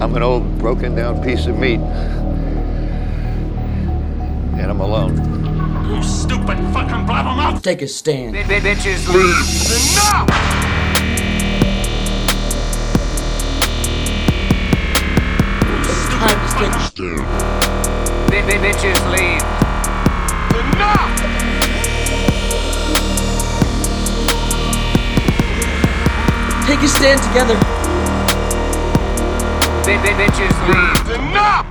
I'm an old, broken down piece of meat. And I'm alone. You stupid fucking blabbermouth! Take a stand. Bitches leave. Enough! Time to take a stand. Bitches leave. Enough! Take a stand together. Bitches leave. Enough!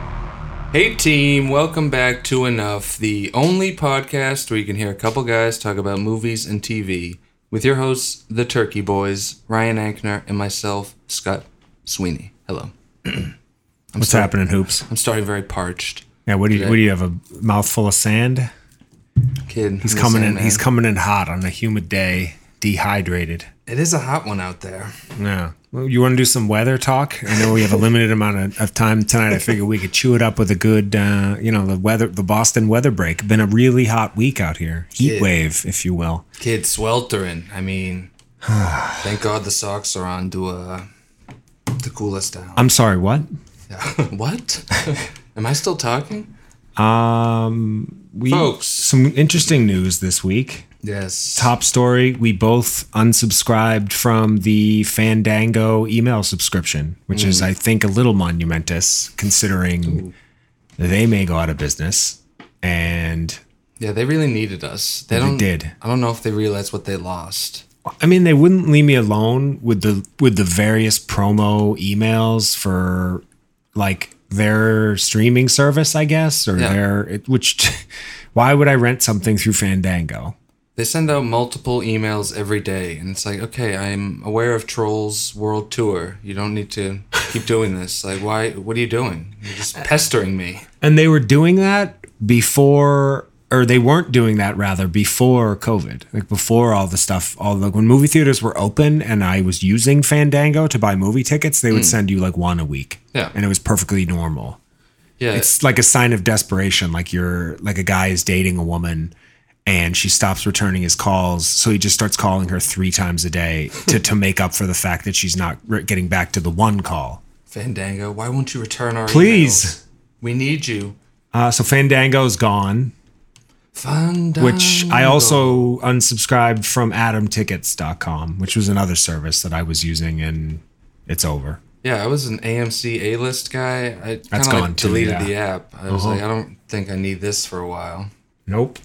Hey team, welcome back to Enough, the only podcast where you can hear a couple guys talk about movies and TV, with your hosts, the Turkey Boys, Ryan Ankner, and myself, Scott Sweeney. Hello. I'm What's happening, hoops? I'm starting very parched. Yeah, what do you Yeah. what do you have? A mouthful of sand? Kid, He's coming in. man. He's coming in hot on a humid day, dehydrated. It is a hot one out there. Yeah. Well, you want to do some weather talk? I know we have a limited amount of, of time tonight. I figure we could chew it up with a good, uh, you know, the weather, the Boston weather break. Been a really hot week out here, heat Yeah. wave, if you will. Kid sweltering. I mean, thank God the socks are on to uh, to cool us down. I'm sorry. What? what? Am I still talking? Um, we Folks. some interesting news this week. Yes. top story we both unsubscribed from the fandango email subscription which is mm. i think a little monumentous considering they may go out of business and Yeah, they really needed us. They, They did. I don't know if they realized what they lost. i mean they wouldn't leave me alone with the with the various promo emails for like their streaming service i guess or Yeah. their which why would i rent something through fandango They send out multiple emails every day, and it's like, okay, I'm aware of Trolls World Tour. You don't need to keep doing this. Like, why? What are you doing? You're just uh, pestering me. And they were doing that before, or they weren't doing that rather before COVID, like before all the stuff. All the when movie theaters were open and I was using Fandango to buy movie tickets, they would mm. send you like one a week. Yeah. and it was perfectly normal. Yeah, It's like a sign of desperation, like you're like a guy is dating a woman. And she stops returning his calls, so he just starts calling her three times a day to, to make up for the fact that she's not getting back to the one call. Fandango. Why won't you return our Please. emails? We need you. Uh, so Fandango's gone. Fandango. which I also unsubscribed from atomtickets.com, which was another service that I was using and it's over. Yeah, I was an AMC A list guy. I kind of like too, deleted yeah. the app. I was Uh-huh. like, I don't think I need this for a while. Nope.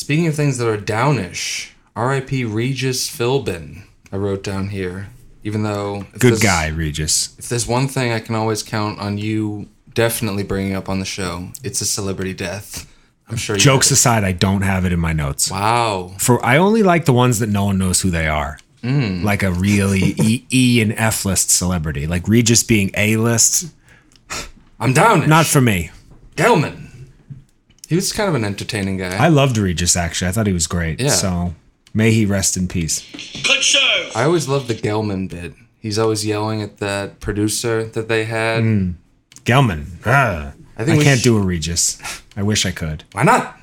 Speaking of things that are downish, R.I.P. Regis Philbin. I wrote down here. Even though Good there's- guy, Regis. If there's one thing I can always count on you definitely bringing up on the show, it's a celebrity death. I'm sure. You Jokes aside, I don't have it in my notes. Wow. For I only like the ones that no one knows who they are. Mm. Like a really E, e and F list celebrity. Like Regis being A list, I'm downish. not for me. Gelman. He was kind of an entertaining guy. I loved Regis actually. I thought he was great. Yeah. So may he rest in peace. Good show. I always loved the Gelman bit. He's always yelling at that producer that they had. Gelman. Ah. I I, think we can't sh- do a Regis. I wish I could. Why not?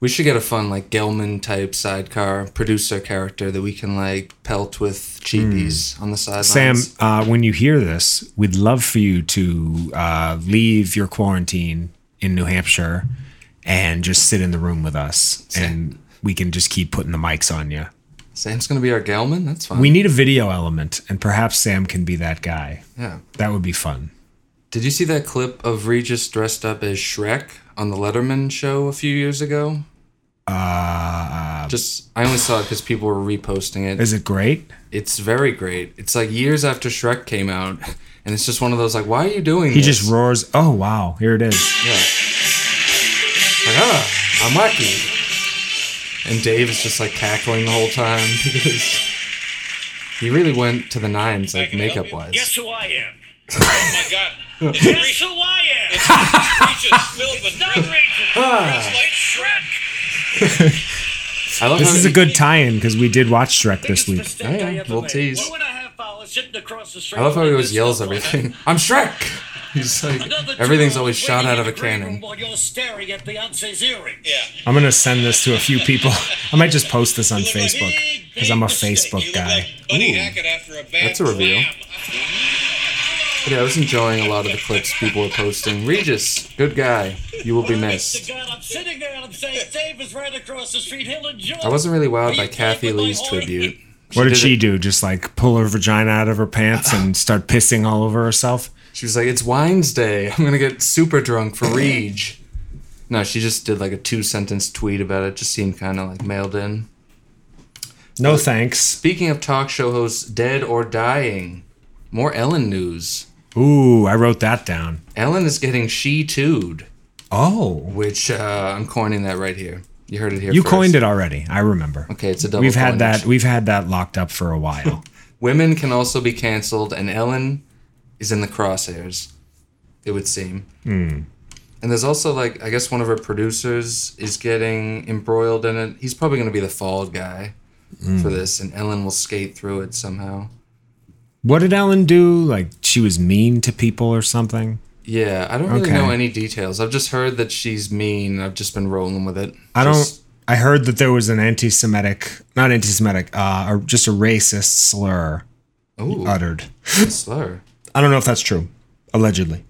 We should get a fun like Gelman type sidecar producer character that we can like pelt with cheapies on the sidelines. Sam, uh, when you hear this, we'd love for you to uh, leave your quarantine in New Hampshire and just sit in the room with us, and we can just keep putting the mics on you. Sam's gonna be our Gelman. That's fine. We need a video element, and perhaps Sam can be that guy. yeah. That would be fun. Did you see that clip of Regis dressed up as Shrek on the Letterman show a few years ago? Uh, Just I only saw it because people were reposting it. is it great? It's very great. It's like years after Shrek came out, and it's just one of those like, why are you doing this? He this? just roars. Oh wow, here it is. Yeah. Like, ah, I'm lucky. And Dave is just like cackling the whole time because he really went to the nines, like makeup wise. Guess who I am? Oh my god. It's Guess who I am? It's Regis Philbin. Not Regis. Ah. It's like Shrek. I love This how is a good tie-in because we did watch Shrek this week. mistake Oh, yeah, I ever little made. tease. One and a half hours sitting across the street I love how he always yells everything. I'm Shrek. He's like everything's always shot out of a cannon. While you're staring at Beyonce's earrings. Yeah. I'm gonna send this to a few people. I might just post this on Facebook because I'm a Facebook guy. Buddy Hackett after a bad That's a reveal. But yeah, I was enjoying a lot of the clips people were posting. Regis, good guy. You will be oh, missed. I'm sitting there and I'm saying, Dave is right across the street. He'll enjoy. I wasn't really wowed by Kathy playing with my Lee's horn? What did did she it- do? Just like pull her vagina out of her pants and start pissing all over herself? She was like, "It's Wines Day. I'm gonna get super drunk for Reg." No, she just did like a two sentence tweet about it. Just seemed kind of like mailed in. No thanks. Speaking of talk show hosts dead or dying, more Ellen news. Ooh, I wrote that down. Ellen is getting she tooed, Oh, which uh, I'm coining that right here. You heard it here. you first. coined it already. I remember. Okay, it's a double. We've had that. We've had that locked up for a while. Women can also be canceled, and Ellen is in the crosshairs. It would seem. Hmm. And there's also like I guess one of her producers is getting embroiled in it. He's probably going to be the fall guy Hmm. for this, and Ellen will skate through it somehow. what did Ellen do? Like she was mean to people or something? Yeah, I don't really Okay. know any details. I've just heard that she's mean. I've just been rolling with it. I don't. I heard that there was an anti-Semitic, not anti-Semitic, uh, just a racist slur Ooh, uttered. slur. I don't know if that's true. Allegedly.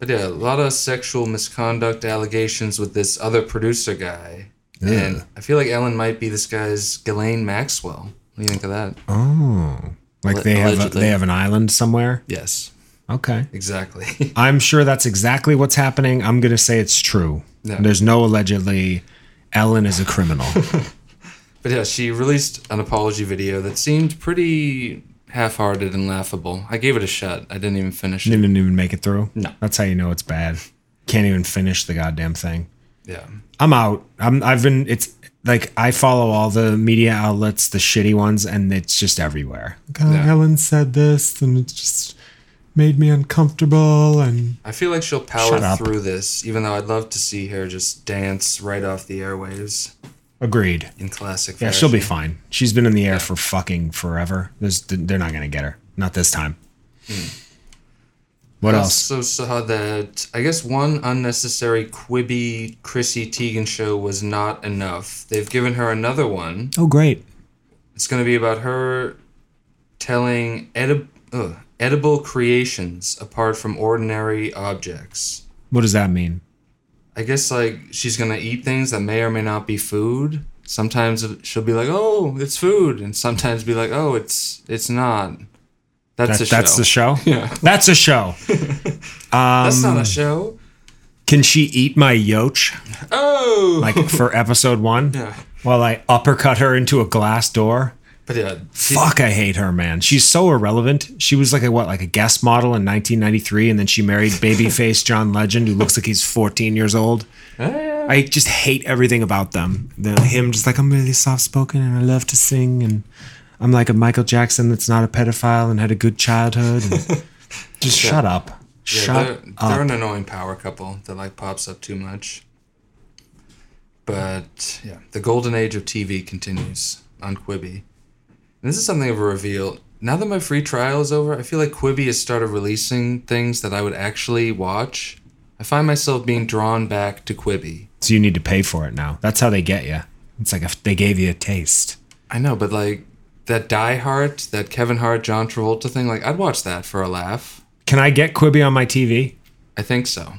But yeah, a lot of sexual misconduct allegations with this other producer guy. And I feel like Ellen might be this guy's Ghislaine Maxwell. What do you think of that? Oh, like they have a, they have an island somewhere. Yes, Okay. exactly. I'm sure that's exactly what's happening. I'm gonna say it's true. Yeah. There's no allegedly. Ellen is a criminal. but yeah, she released an apology video that seemed pretty half-hearted and laughable. I gave it a shot. I didn't even finish it. Didn't even make it through. No. That's how you know it's bad. Can't even finish the goddamn thing. Yeah. I'm out. I'm. I've been. It's like I follow all the media outlets, the shitty ones, and it's just everywhere. Like, oh, Yeah. Ellen said this, and it's just made me uncomfortable. And I feel like she'll power through this, even though I'd love to see her just dance right off the airwaves agreed. in classic Yeah, fashion. she'll be fine. She's been in the air for fucking forever. There's, they're not gonna get her. Not this time. Hmm. What I else? also saw that I guess one unnecessary Quibi Chrissy Teigen show was not enough. They've given her another one. Oh, great. It's going to be about her telling edib- ugh, edible creations apart from ordinary objects. What does that mean? I guess like she's to eat things that may or may not be food. Sometimes she'll be like, "Oh, it's food," and sometimes be like, "Oh, it's it's not." That's That, a show. that's the show. Yeah. That's a show. That's Um, not a show. Can she eat my yoch Oh, like for episode one? Yeah. While I uppercut her into a glass door. But yeah, Fuck, I hate her, man. She's so irrelevant. She was like a what, like a guest model in 1993, and then she married babyface John Legend, who looks like he's 14 years old. Oh, I just hate everything about them. The, him just like I'm really soft spoken and I love to sing and I'm like a Michael Jackson that's not a pedophile and had a good childhood. Just shut up. Yeah, Shut they're, up. they're an annoying power couple that like pops up too much. But yeah, the golden age of TV continues on Quibi. And this is something of a reveal. Now that my free trial is over, I feel like Quibi has started releasing things that I would actually watch. I find myself being drawn back to Quibi. So you need to pay for it now. That's how they get you. It's like if they gave you a taste. I know, but like that Die Hard, that Kevin Hart, John Travolta thing, like I'd watch that for a laugh. Can I get Quibi on my TV? I think so.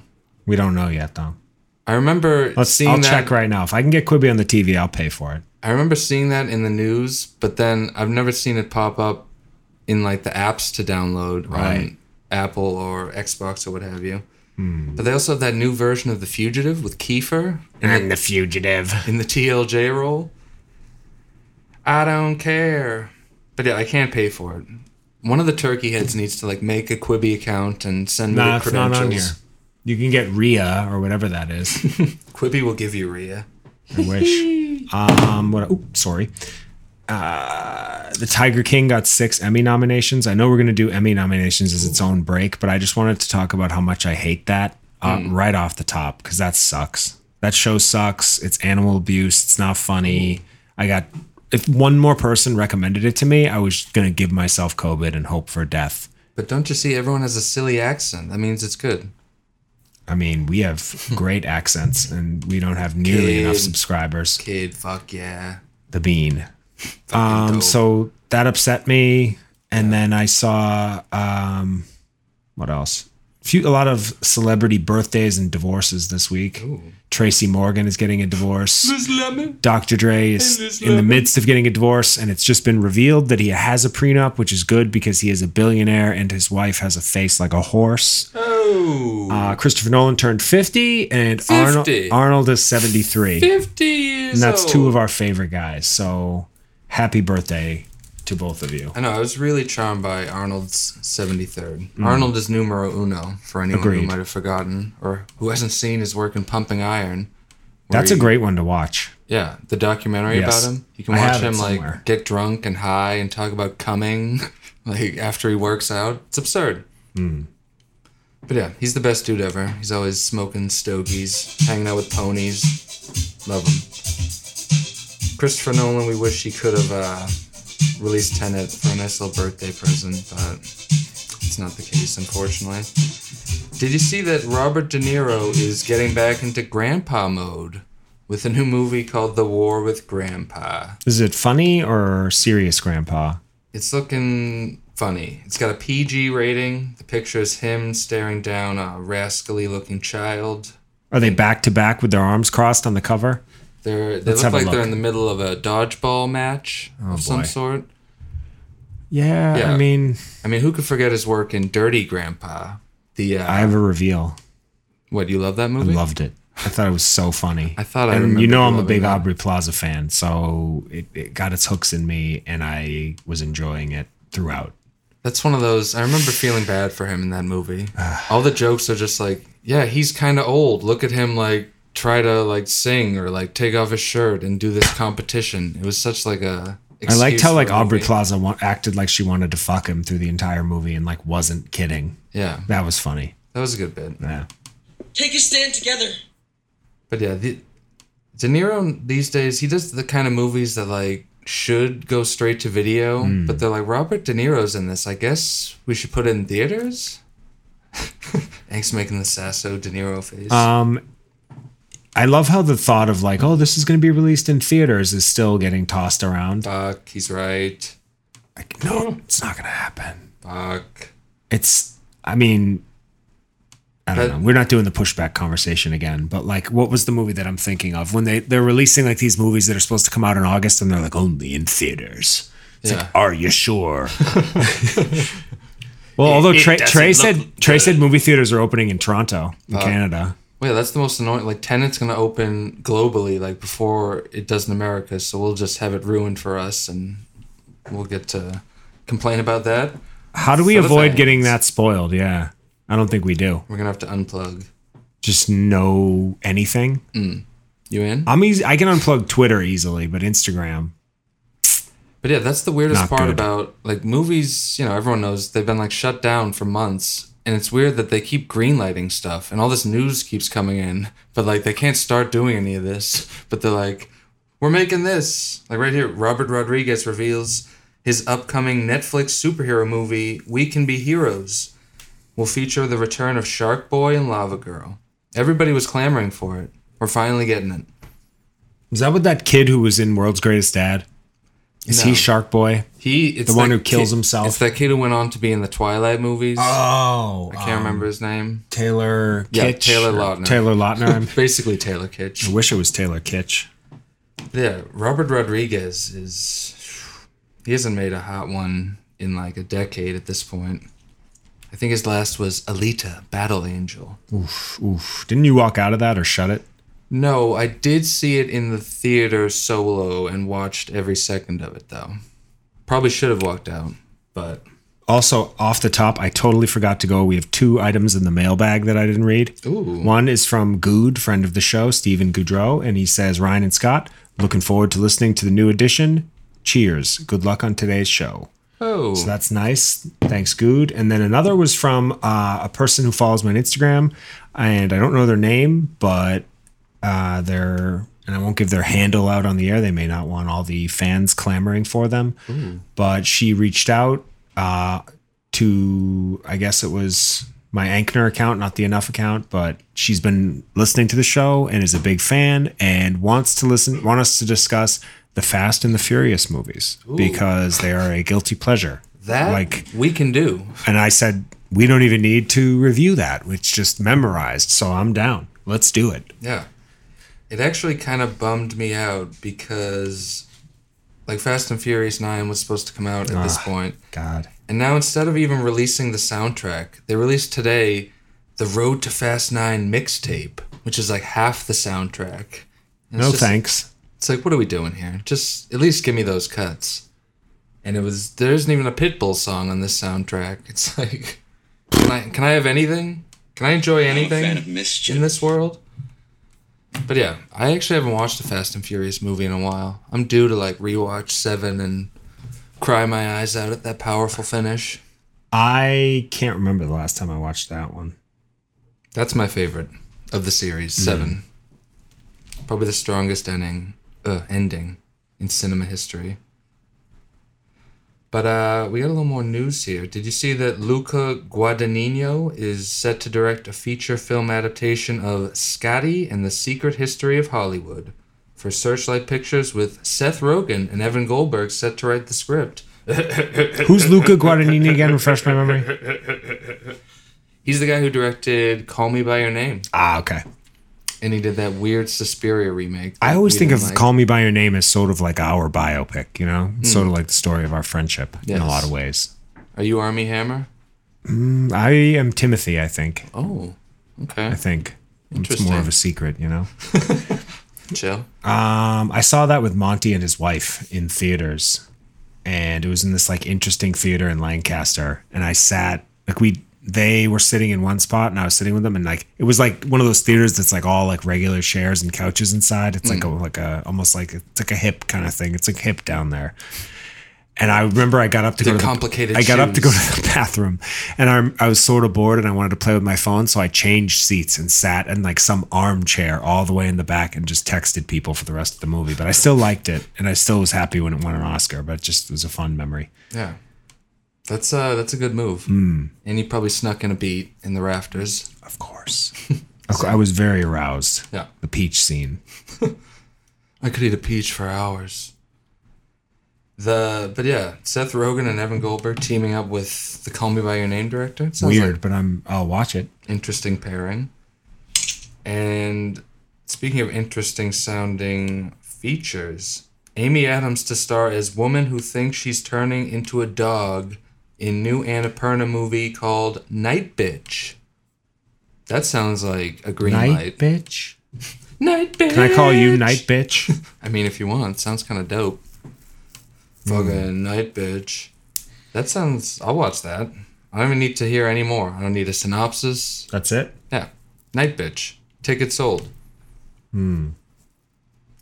We don't know yet, though. I remember Let's. seeing I'll that. check right now. If I can get Quibi on the TV, I'll pay for it. I remember seeing that in the news, but then I've never seen it pop up in like the apps to download Right. on Apple or Xbox or what have you. Hmm. But they also have that new version of The Fugitive with Kiefer in, the, the fugitive. in the TLJ role. I don't care. But yeah, I can't pay for it. One of the turkey heads needs to like make a Quibi account and send me Nah, the it's not credentials. on here. You can get Rhea or whatever that is. Quibi will give you Rhea. I wish. Um, what? Oops, sorry. Uh, the Tiger King got six Emmy nominations. I know we're gonna do Emmy nominations as its own break, but I just wanted to talk about how much I hate that uh, right off the top because that sucks. That show sucks. It's animal abuse. It's not funny. I got. If one more person recommended it to me, I was gonna give myself COVID and hope for death. But don't you see everyone has a silly accent? That means it's good. I mean, we have great accents and we don't have nearly enough subscribers. Kid, fuck yeah. The bean. Um, dope. so that upset me. And then I saw um, What else? Few, a lot of celebrity birthdays and divorces this week. Tracy Morgan is getting a divorce. Dr. Dre is in the midst of getting a divorce, and it's just been revealed that he has a prenup, which is good because he is a billionaire and his wife has a face like a horse. Oh, Uh, Christopher Nolan turned 50, and Arnold, 50. Arnold is 73. 50 years And that's two of our favorite guys. So happy birthday to both of you. I know. I was really charmed by Arnold's 73rd. Arnold is numero uno for anyone who Mm. Might have forgotten or who hasn't seen his work in Pumping Iron. That's a great one to watch. Yeah, the documentary Yes. about him. You can watch him like get drunk and high and talk about coming, like after he works out. It's absurd. Hmm. But yeah, he's the best dude ever. He's always smoking stogies, hanging out with ponies. Love him. Christopher Nolan, we wish he could have uh, released Tenet for a nice little birthday present, but it's not the case, unfortunately. Did you see that Robert De Niro is getting back into grandpa mode with a new movie called The War with Grandpa? Is it funny or serious, Grandpa? It's looking funny. It's got a PG rating. The picture is him staring down a rascally looking child. Are they back to back with their arms crossed on the cover? They're, they Let's look like they're in the middle of a dodgeball match Oh, of some sort. Yeah, Yeah. I mean, I mean, who could forget his work in Dirty Grandpa? The uh, I have a reveal. what? You love that I movie? loved it. I thought it was so funny. I thought I and you know I'm a big that. Aubrey Plaza fan, so it, it got its hooks in me, and I was enjoying it throughout. That's one of those. I remember feeling bad for him in that movie. All the jokes are just like, yeah, he's kind of old. Look at him like try to like sing or like take off his shirt and do this competition. It was such like a. I liked how like Aubrey movie. Plaza wa- acted like she wanted to fuck him through the entire movie and like wasn't kidding. Yeah, That was funny. that was a good bit. Yeah. Take a stand together. But yeah, the, De Niro these days he does the kind of movies that like should go straight to video, Hmm. but they're like Robert De Niro's in this. I guess we should put it in theaters. Hank's making the Sasso De Niro face. Um, I love how the thought of like, oh, this is going to be released in theaters is still getting tossed around. Fuck, he's right. Like, no, it's not going to happen. Fuck. It's, I mean, I don't But- know. We're not doing the pushback conversation again, but like, what was the movie that I'm thinking of when they they're releasing like these movies that are supposed to come out in August and they're like only in theaters? It's Yeah. like, are you sure? well, although Trey, Trey look said Trey said movie theaters are opening in Toronto, in Canada. Wait, that's the most annoying. Like Tenet's gonna open globally, like before it does in America. So we'll just have it ruined for us, and we'll get to complain about that. How do we For avoid getting that spoiled? Yeah, I don't think we do. We're gonna have to unplug. Just know anything. Mm. You in? I'm easy. I can unplug Twitter easily, but Instagram. But yeah, that's the weirdest Not part good. about like movies. You know, everyone knows they've been like shut down for months, and it's weird that they keep greenlighting stuff, and all this news keeps coming in, but like they can't start doing any of this. But they're like, we're making this. Like right here, Robert Rodriguez reveals his upcoming Netflix superhero movie, We Can Be Heroes, will feature the return of Shark Boy and Lava Girl. Everybody was clamoring for it. We're finally getting it. Is that what that kid who was in World's Greatest Dad? Is he Shark Boy? He, it's The one who kills kid- himself? It's that kid who went on to be in the Twilight movies. Oh, I can't remember his name. Taylor Yeah, Kitsch. Taylor or Lautner. Taylor Lautner. I'm- Basically Taylor Kitsch. I wish it was Taylor Kitsch. Yeah, Robert Rodriguez is. He hasn't made a hot one in like a decade at this point. I think his last was Alita, Battle Angel. Oof, oof. Didn't you walk out of that or shut it? No, I did see it in the theater solo and watched every second of it though. Probably should have walked out, but Also, off the top, I totally forgot to go. We have two items in the mailbag that I didn't read. Ooh. One is from Good, friend of the show, Stephen Goudreau, and he says, Ryan and Scott, looking forward to listening to the new edition. Cheers. Good luck on today's show. oh, So that's nice. Thanks, Good. And then another was from uh, a person who follows me on Instagram, and I don't know their name, but uh, they're and I won't give their handle out on the air. They may not want all the fans clamoring for them. But she reached out uh, to, I guess it was my Ankner account, not the Enough account, but she's been listening to the show and is a big fan and wants to listen, want us to discuss the Fast and the Furious movies because they are a guilty pleasure. that like we can do. and I said, we don't even need to review that. It's just memorized. So I'm down. Let's do it. Yeah. It actually kind of bummed me out because, like, Fast and Furious 9 was supposed to come out at this Ah. point. God. And now instead of even releasing the soundtrack, they released today the Road to Fast 9 mixtape, which is like half the soundtrack. And it's No just- thanks. It's like, what are we doing here? Just at least give me those cuts. And it was there isn't even a Pitbull song on this soundtrack. It's like, can I can I have anything? Can I enjoy anything fan of mischief. in this world? But yeah, I actually haven't watched a Fast and Furious movie in a while. I'm due to like rewatch Seven and cry my eyes out at that powerful finish. I can't remember the last time I watched that one. That's my favorite of the series. Seven, probably the strongest ending, uh, ending in cinema history. But uh, we got a little more news here. Did you see that Luca Guadagnino is set to direct a feature film adaptation of Scotty and the Secret History of Hollywood for Searchlight Pictures with Seth Rogen and Evan Goldberg set to write the script. Who's Luca Guadagnini again? Refresh my memory. He's the guy who directed Call Me by Your Name, Ah, okay. And he did that weird Suspiria remake. I always think of like. Call Me By Your Name as sort of like our biopic, you know? It's sort of like the story of our friendship in a lot of ways. Are you Armie Hammer? I am Timothy, I think. Oh, okay. I think. It's more of a secret, you know? Chill. Um, I saw that with Monty and his wife in theaters, and it was in this like interesting theater in Lancaster. And I sat like we they were sitting in one spot, and I was sitting with them, and like it was like one of those theaters that's like all like regular chairs and couches inside. It's like mm. a like a almost like it's like a hip kind of thing. It's like hip down there. And I remember I got up to go to the- complicated I got up to go to the bathroom, and I I was sort of bored, and I wanted to play with my phone, so I changed seats and sat in like some armchair all the way in the back and just texted people for the rest of the movie. But I still liked it, and I still was happy when it won an Oscar. But it just was a fun memory. Yeah. That's uh that's a good move. Hmm. And he probably snuck in a beat in the rafters. Of course, cour- I was very aroused. Yeah. The peach scene. I could eat a peach for hours. The but yeah, Seth Rogen and Evan Goldberg teaming up with the Call Me by Your Name director. It sounds Weird, like but I'm I'll watch it. interesting pairing. And speaking of interesting sounding features, Amy Adams to star as woman who thinks she's turning into a dog in new Annapurna movie called Night Bitch. That sounds like a green Night light. bitch. Night Bitch. Can I call you night bitch? I mean, if you want, sounds kind of dope. Fucking Night Bitch. That sounds. I'll watch that. I don't even need to hear any more. I don't need a synopsis. That's it. Yeah. Night Bitch. Ticket sold. Hmm.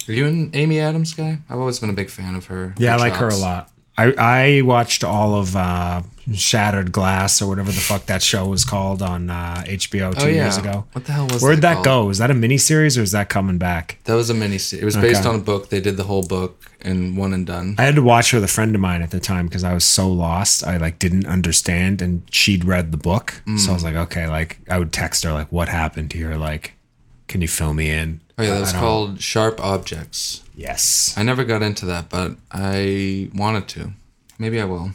Are you an Amy Adams guy? I've always been a big fan of her. Yeah, I her like her a lot. I, I watched all of uh, Shattered Glass or whatever the fuck that show was called on uh, HBO two Oh, yeah. years ago. What the hell was Where'd that called? go? Is that a miniseries or is that coming back? That was a mini It was based Okay. on a book. They did the whole book and one and done. I had to watch with a friend of mine at the time because I was so lost. I like didn't understand, and she'd read the book, so I was like, okay, like I would text her like, what happened here? Like, can you fill me in? Oh yeah, that was called Sharp Objects. Yes. I never got into that, but I wanted to. Maybe I will.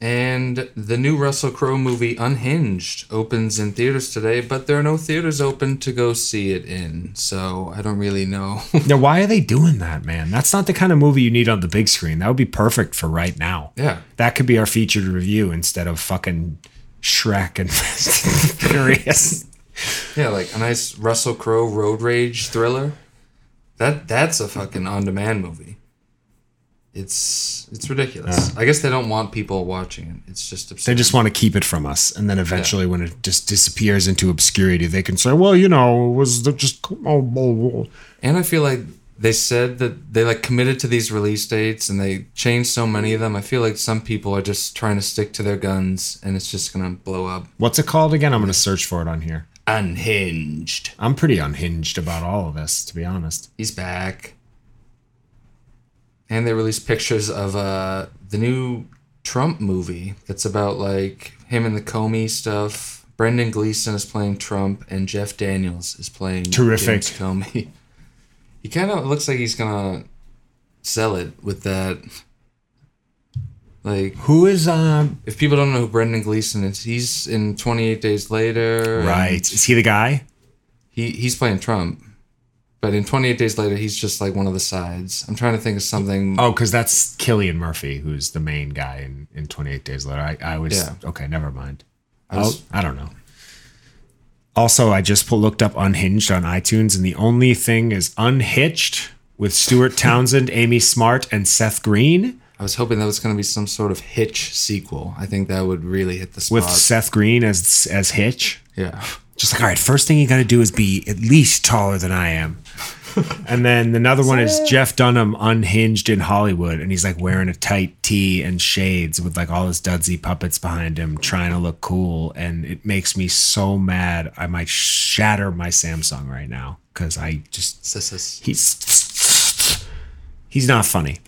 And the new Russell Crowe movie Unhinged opens in theaters today, but there are no theaters open to go see it in, so I don't really know. Now, why are they doing that, man? That's not the kind of movie you need on the big screen. That would be perfect for right now. yeah. That could be our featured review instead of fucking Shrek and Furious. Yeah, like a nice Russell Crowe road rage thriller. That that's a fucking on-demand movie. It's it's ridiculous. I guess they don't want people watching it. It's just absurd. They just want to keep it from us, and then eventually, when it just disappears into obscurity, they can say, "Well, you know, it was the just." Oh, oh, oh." And I feel like they said that they like committed to these release dates and they changed so many of them. I feel like some people are just trying to stick to their guns and it's just gonna blow up. What's it called again? I'm gonna search for it on here. Unhinged. I'm pretty unhinged about all of this, to be honest. He's back. And they released pictures of uh the new Trump movie that's about like him and the Comey stuff. Brendan Gleeson is playing Trump and Jeff Daniels is playing Terrific. James Comey. He kind of looks like he's gonna sell it with that Like, Who is um if people don't know who Brendan Gleeson is, he's in 28 Days Later. right? Is he the guy? He he's playing Trump, but in 28 Days Later, he's just like one of the sides. I'm trying to think of something. Oh, because that's Cillian Murphy, who's the main guy in, in 28 Days Later. I, I was Yeah. okay. Never mind. I was- I don't know. Also, I just looked up Unhinged on iTunes, and the only thing is Unhitched with Stuart Townsend, Amy Smart, and Seth Green. I was hoping that was going to be some sort of Hitch sequel. I think that would really hit the spot. With Seth Green as as Hitch. yeah. Just like, all right, first thing you got to do is be at least taller than I am. and then another one is Jeff Dunham unhinged in Hollywood, and he's like wearing a tight tee and shades with like all his Dudsy puppets behind him, trying to look cool. And it makes me so mad. I might shatter my Samsung right now because I just Sissus. he's he's not funny.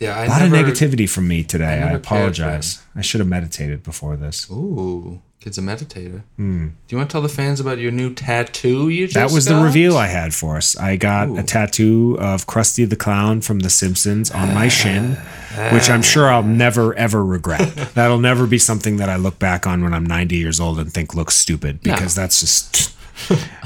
Yeah, I A lot never, of negativity from me today. I, for apologize. I should have meditated before this. Ooh, kid's a meditator. Hmm. Do you want to tell the fans about your new tattoo you just. That was the reveal I had for us. I got a tattoo of Krusty the Clown from The Simpsons on my shin, which I'm sure I'll ah. never ever regret. That'll never be something that I look back on when I'm 90 years old and think looks stupid because that's just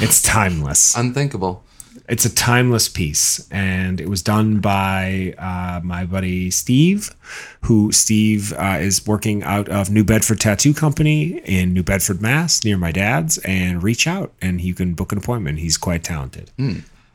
it's timeless. Unthinkable. It's a timeless piece, and it was done by uh, my buddy Steve, who Steve uh, is working out of New Bedford Tattoo Company in New Bedford, Mass, near my dad's. And reach out, and you can book an appointment. He's quite talented.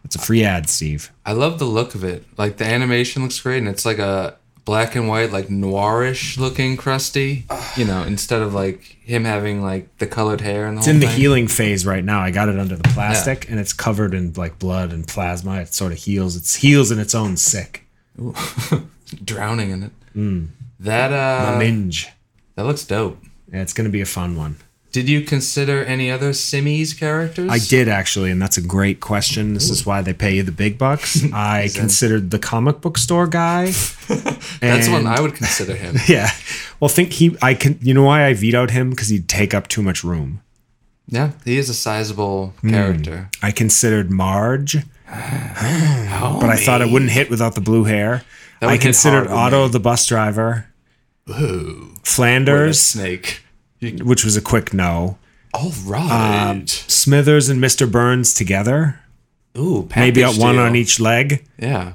It's a free ad, Steve. I love the look of it. Like the animation looks great, and it's like a black and white, like noirish looking crusty. You know, instead of like him having like the colored hair and the It's in the thing. healing phase right now. I got it under the plastic, and it's covered in like blood and plasma. It sort of heals. It heals in its own sick. drowning in it. That uh, Minge. that looks dope. Yeah, it's gonna be a fun one. Did you consider any other Simmies characters? I did actually, and that's a great question. This is why they pay you the big bucks. I considered the comic book store guy. That's one I would consider him. Yeah. Well, think he. I can. You know why I vetoed him? Because he'd take up too much room. yeah, he is a sizable Hmm. character. I considered Marge, but I thought it wouldn't hit without the blue hair. I considered Otto the bus driver. The Flanders, snake. Which was a quick no. All right. Smithers and Mr. Burns together, Ooh, maybe one deal. on each leg, Yeah.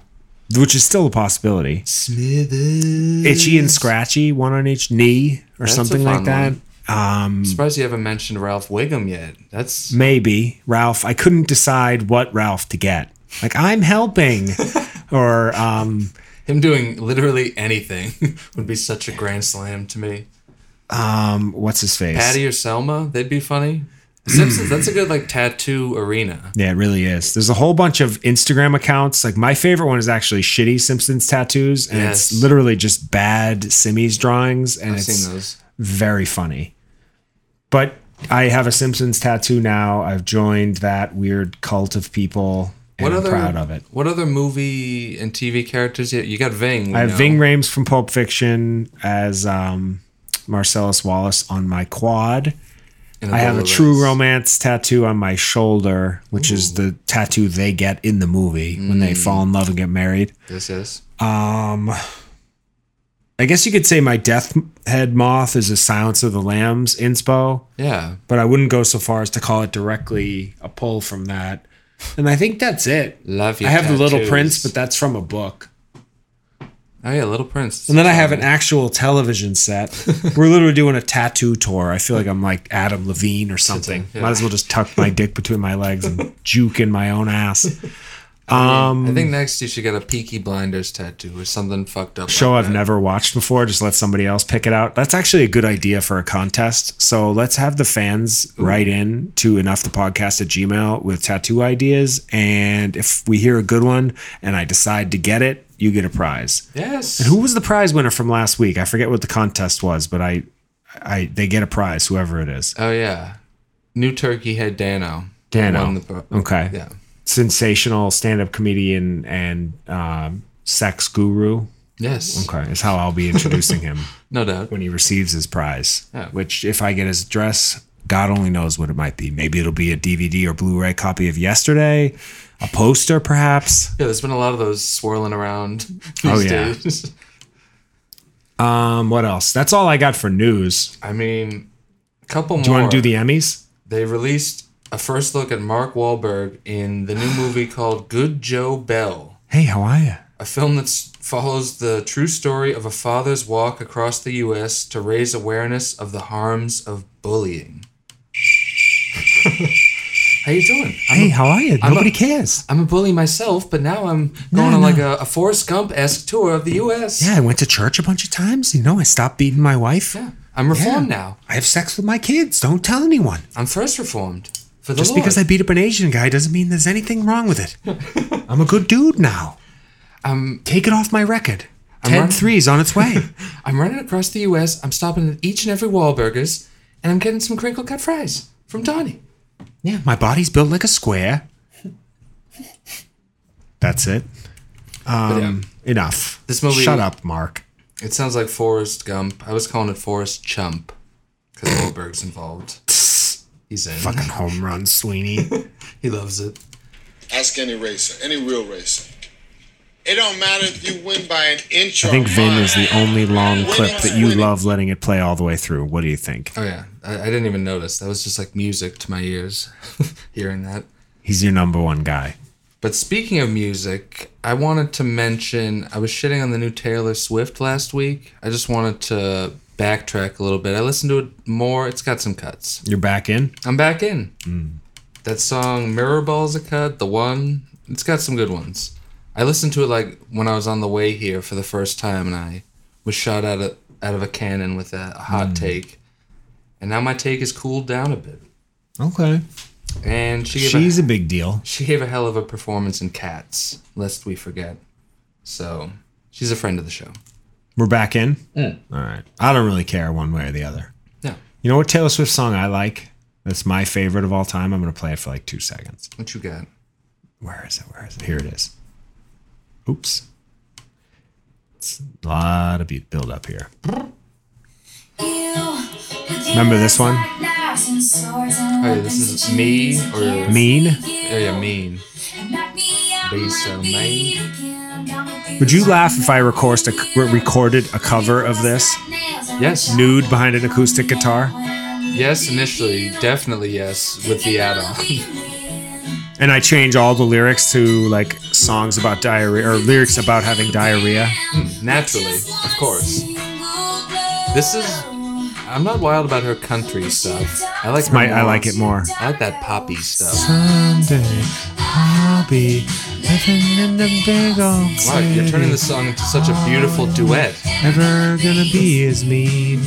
which is still a possibility. Smithers. Itchy and Scratchy, one on each knee or That's something like that. one. I'm surprised you haven't mentioned Ralph Wiggum yet. That's Maybe Ralph. I couldn't decide what Ralph to get. Like I'm helping, or um, him doing literally anything would be such a grand slam to me. Um, what's his face? Patty or Selma, they'd be funny. Simpsons, that's a good like tattoo arena. Yeah, it really is. There's a whole bunch of Instagram accounts. Like my favorite one is actually Shitty Simpsons tattoos, and Yes. it's literally just bad Simmies drawings, and I've it's seen those. very funny. But I have a Simpsons tattoo now. I've joined that weird cult of people, and What I'm other proud of it. What other movie and TV characters? You, you got Ving. I have know. Ving Rhames from Pulp Fiction as um, Marcellus Wallace on my quad. I have a True Romance tattoo on my shoulder, which is the tattoo they get in the movie when Mm. they fall in love and get married. Yes, yes. Um, I guess you could say my death head moth is a Silence of the Lambs inspo, Yeah. but I wouldn't go so far as to call it directly a pull from that. And I think that's it. Love you. I have the Little tattoos. Prince, but that's from a book. Oh yeah, Little Prince. And then I have an actual television set. We're literally doing a tattoo tour. I feel like I'm like Adam Levine or something. Yeah. Might as well just tuck my dick between my legs and juke in my own ass. Um, I think next you should get a Peaky Blinders tattoo or something fucked up. Show like I've that. never watched before. Just let somebody else pick it out. That's actually a good idea for a contest. So let's have the fans write in to enough the podcast at Gmail with tattoo ideas. And if we hear a good one and I decide to get it, you get a prize. Yes. And who was the prize winner from last week? I forget what the contest was, but I, I they get a prize, whoever it is. Oh yeah. New Turkey Head Dano. Dano. Won the pro- Okay. Yeah. Sensational stand-up comedian and um, sex guru. Yes. Okay, is how I'll be introducing him No doubt. when he receives his prize. Yeah. Which, if I get his address, God only knows what it might be. Maybe it'll be a DVD or Blu-ray copy of Yesterday, a poster, perhaps. Yeah, there's been a lot of those swirling around these Oh, yeah. days. Um, what else? That's all I got for news. I mean, a couple more. Do you want to do the Emmys? They released a first look at Mark Wahlberg in the new movie called Good Joe Bell, Hey, how are you? a film that follows the true story of a father's walk across the U.S. to raise awareness of the harms of bullying. How you doing? I'm Hey, a, how are you? I'm Nobody a- cares. I'm a bully myself, but now I'm No, going on no. like a, a Forrest Gump esque tour of the U.S. Yeah, I went to church a bunch of times. You know, I stopped beating my wife. Yeah. I'm reformed Yeah. now. I have sex with my kids. Don't tell anyone. I'm first reformed Just Lord. because I beat up an Asian guy doesn't mean there's anything wrong with it. I'm a good dude now. I'm Take it off my record. I'm Ten running- threes on its way. I'm running across the U.S. I'm stopping at each and every Wahlburgers, and I'm getting some crinkle cut fries from Donnie. yeah, my body's built like a square. That's it. Um, enough. This movie- Shut up, Mark. It sounds like Forrest Gump. I was calling it Forrest Chump because Wahlberg's involved. He's in. Fucking home run, Sweeney. He loves it. Ask any racer, any real racer. It don't matter if you win by an inch I think a Vin is the only long clip that you winning. love letting it play all the way through. What do you think? Oh yeah, I, I didn't even notice. That was just like music to my ears, hearing that. He's your number one guy. But speaking of music, I wanted to mention I was shitting on the new Taylor Swift last week. I just wanted to backtrack a little bit. I listened to it more. It's got some cuts. You're back in? I'm back in. Hmm. That song Mirror Ball's a cut. The one. It's got some good ones. I listened to it like when I was on the way here for the first time, and I was shot out of out of a cannon with a, a hot hmm. take. And now my take has cooled down a bit. Okay. And she gave She's a, a big deal. she gave a hell of a performance in Cats, lest we forget. So she's a friend of the show. We're back in? Mm. All right. I don't really care one way or the other. Yeah. You know what Taylor Swift song I like? That's my favorite of all time. I'm going to play it for like two seconds. What you got? Where is it? Where is it? Here it is. Oops. It's a lot of beat build up here. Remember this one? Oh, yeah, this is me or Mean? Oh, yeah, mean. Be so mean. Would you laugh if I recorded a, recorded a cover of this? Yes. Nude behind an acoustic guitar? Yes, initially, definitely yes, with the add-on. And I change all the lyrics to like songs about diarrhea or lyrics about having diarrhea. Hmm, naturally, of course. This is. I'm not wild about her country stuff. I like My, I like it more. I like that poppy stuff. Someday I'll living in the big old Wow, you're turning this song into such a beautiful duet. Ever gonna be as mean.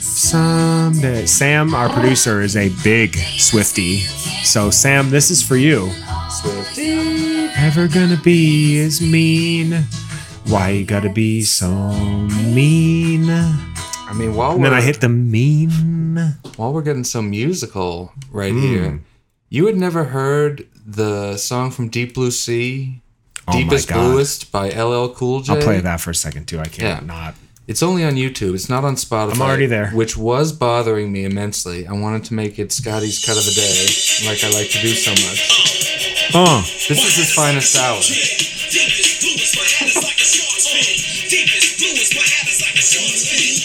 Someday. Sam, our producer, is a big Swifty. So, Sam, this is for you. Swifty. Ever gonna be as mean? Why you gotta be so mean? And I mean, while we're then I hit the mean. while we're getting so musical right Hmm. here, you had never heard the song from Deep Blue Sea, Oh Deepest. Bluest by LL Cool J. I'll play that for a second too. I can't Yeah. not. It's only on YouTube. It's not on Spotify. I'm already there. Which was bothering me immensely. I wanted to make it Scotty's cut of the day, like I like to do so much. Oh, This is his finest hour.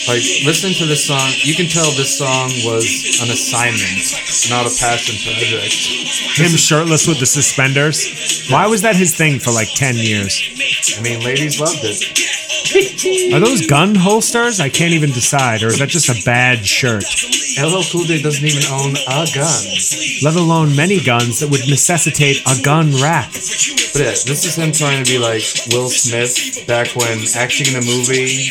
Like listen to this song, you can tell this song was an assignment, not a passion project. him shirtless with the suspenders. Why was that his thing for like 10 years? I mean, ladies loved it. Are those gun holsters? I can't even decide. Or is that just a bad shirt? LL Cool J doesn't even own a gun. Let alone many guns that would necessitate a gun rack. But yeah, this is him trying to be like Will Smith back when acting in a movie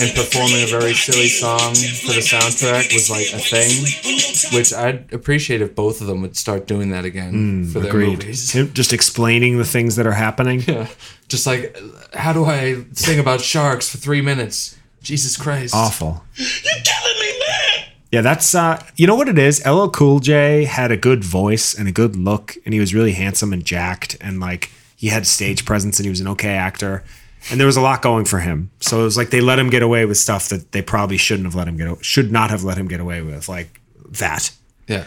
and performing a very silly song for the soundtrack was like a thing. Which I'd appreciate if both of them would start doing that again hmm, for their movies. Him just explaining the things that are happening. Yeah. Just like, how do I sing about sharks for three minutes? Jesus Christ. Awful. You're killing me, man! Yeah, that's uh you know what it is? LL Cool J had a good voice and a good look and he was really handsome and jacked and like he had stage presence and he was an okay actor. And there was a lot going for him. So it was like they let him get away with stuff that they probably shouldn't have let him get should not have let him get away with like that. Yeah.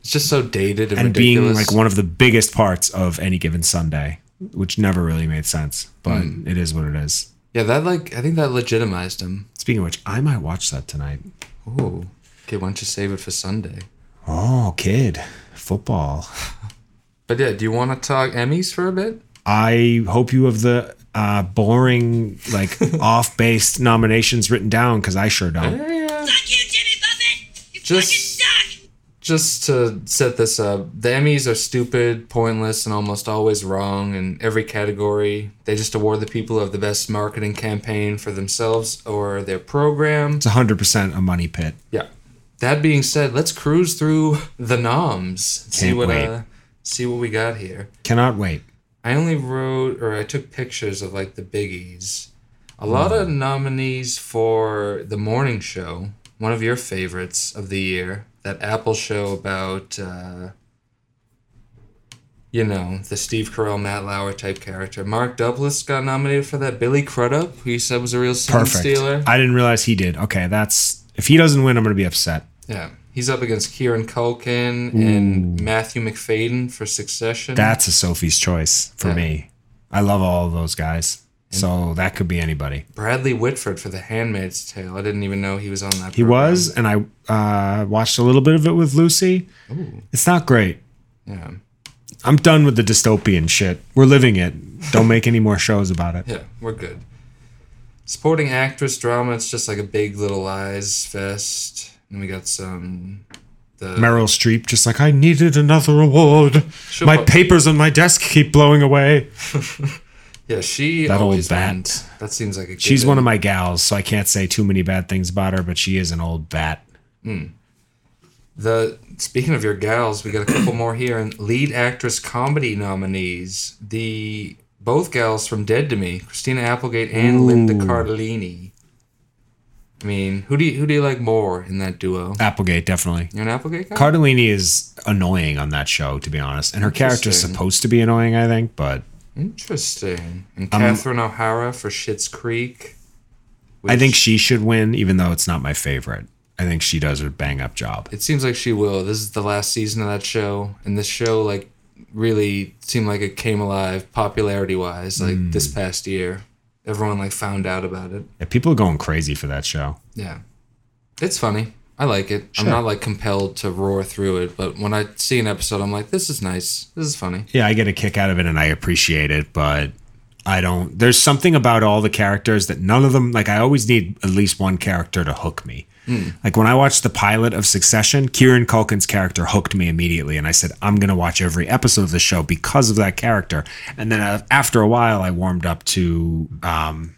It's just so dated and, And being like one of the biggest parts of any given Sunday, which never really made sense, but Hmm. it is what it is. Yeah, that like I think that legitimized him. Speaking of which, I might watch that tonight. Oh, Okay, why don't you save it for Sunday? Oh, kid, football. But yeah, do you want to talk Emmys for a bit? I hope you have the uh, boring, like off-based nominations written down because I sure don't. Fuck you, Jimmy Buffett! You Just- fucking suck! Just to set this up, the Emmys are stupid, pointless, and almost always wrong in every category. They just award the people of the best marketing campaign for themselves or their program. It's hundred percent a money pit. Yeah. That being said, let's cruise through the noms. Can't what wait. uh, see what we got here. Cannot wait. I only wrote or I took pictures of like the biggies. A lot of nominees for the morning show, one of your favorites of the year, that Apple show about uh you know, the Steve Carell, Matt Lauer type character. Mark Duplass got nominated for that. Billy Crudup, who you said was a real scene Perfect. stealer. I didn't realize he did. Okay, that's if he doesn't win, I'm gonna be upset. Yeah. He's up against Kieran Culkin and Matthew Macfadyen for Succession. That's a Sophie's choice for Yeah. me. I love all of those guys. So that could be anybody. Bradley Whitford for The Handmaid's Tale. I didn't even know he was on that. He program. was, and I uh, watched a little bit of it with Lucy. It's not great. Yeah. I'm done with the dystopian shit. We're living it. Don't make any more shows about it. Yeah, we're good. Supporting actress drama, it's just like a big little lies fest. And we got some. The Meryl Streep, just like I needed another award. My papers on my desk keep blowing away. Yeah, she That old always bat. went. That seems like a. She's one of my gals, so I can't say too many bad things about her, but she is an old bat. Hmm. The speaking of your gals, we got a couple more here. And lead actress comedy nominees, the both gals from Dead to Me, Christina Applegate and Linda Cardellini. I mean, who do you who do you like more in that duo? Applegate, definitely. You're an Applegate guy. Cardellini is annoying on that show, to be honest. And her character's Interesting. supposed to be annoying, I think, but Interesting. And Um, Catherine O'Hara for Schitt's Creek. I think she should win, even though it's not my favorite. I think she does a bang up job. It seems like she will. This is the last season of that show, and this show like really seemed like it came alive popularity wise like Mm. this past year. Everyone like found out about it. Yeah, people are going crazy for that show. Yeah, it's funny. I like it. I'm not like compelled to roar through it, but when I see an episode, I'm like, this is nice. This is funny. Yeah, I get a kick out of it and I appreciate it, but I don't. There's something about all the characters that none of them, like, I always need at least one character to hook me. Like, when I watched the pilot of Succession, Kieran Culkin's character hooked me immediately. And I said, I'm going to watch every episode of the show because of that character. And then uh, after a while, I warmed up to, um,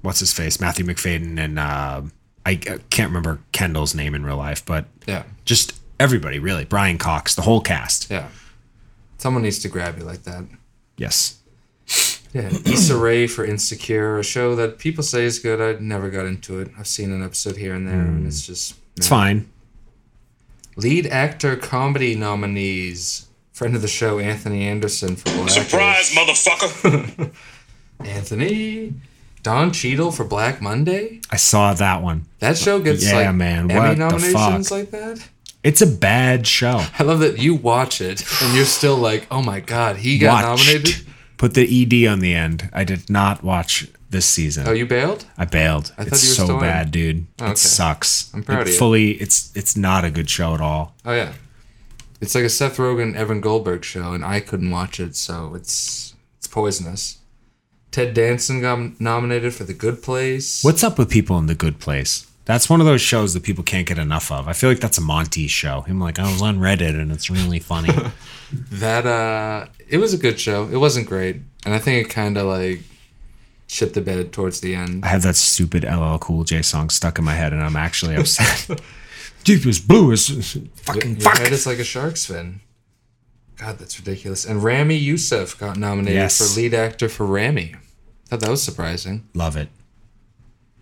what's his face? Matthew Macfadyen and, uh, I can't remember Kendall's name in real life, but Yeah, just everybody, really. Brian Cox, the whole cast. yeah. Someone needs to grab you like that. Yes. Yeah, Issa Rae for Insecure, a show that people say is good. I never got into it. I've seen an episode here and there, and hmm. it's just It's fine. Lead actor comedy nominees. Friend of the show, Anthony Anderson for Black. Surprise, motherfucker! Anthony. Don Cheadle for Black Monday. I saw that one. That show gets Yeah, like man, Emmy what nominations like that. It's a bad show. I love that you watch it and you're still like, oh my god, he got Watched. nominated. Put the ed on the end. I did not watch this season. Oh, you bailed? I bailed. I thought it's you were so still in. bad, dude. Oh, okay. It sucks. I'm proud It of you. Fully, it's it's not a good show at all. Oh yeah, it's like a Seth Rogen, Evan Goldberg show, and I couldn't watch it, so it's it's poisonous. Ted Danson got nominated for The Good Place. What's up with people in the Good Place? That's one of those shows that people can't get enough of. I feel like that's a Monty show. Him like I was on Reddit and it's really funny. That uh, it was a good show. It wasn't great, and I think it kind of like shit the bed towards the end. I have that stupid LL Cool J song stuck in my head and I'm actually upset. Deep as blue is fucking Your fuck. head is like a shark's fin. God, that's ridiculous. And Ramy Youssef got nominated Yes. for lead actor for Ramy. Thought that was surprising. Love it.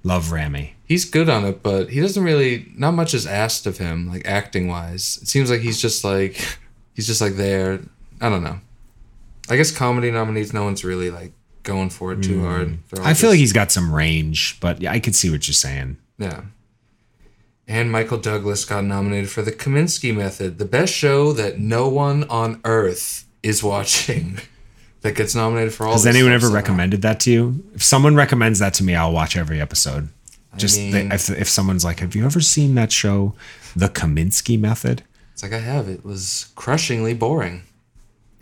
Love Ramy. He's good on it, but he doesn't really. Not much is asked of him, like acting wise. It seems like he's just like he's just like there. I don't know. I guess comedy nominees, no one's really like going for it too hard. Mm. I feel like he's got some range, but yeah, I could see what you're saying. Yeah. And Michael Douglas got nominated for The Kominsky Method, the best show that no one on earth is watching. that gets nominated for all. Has anyone ever recommended that to you? If someone recommends that to me, I'll watch every episode. Just mean- they, if, if someone's like, "Have you ever seen that show, The Kominsky Method?" It's like I have. It was crushingly boring.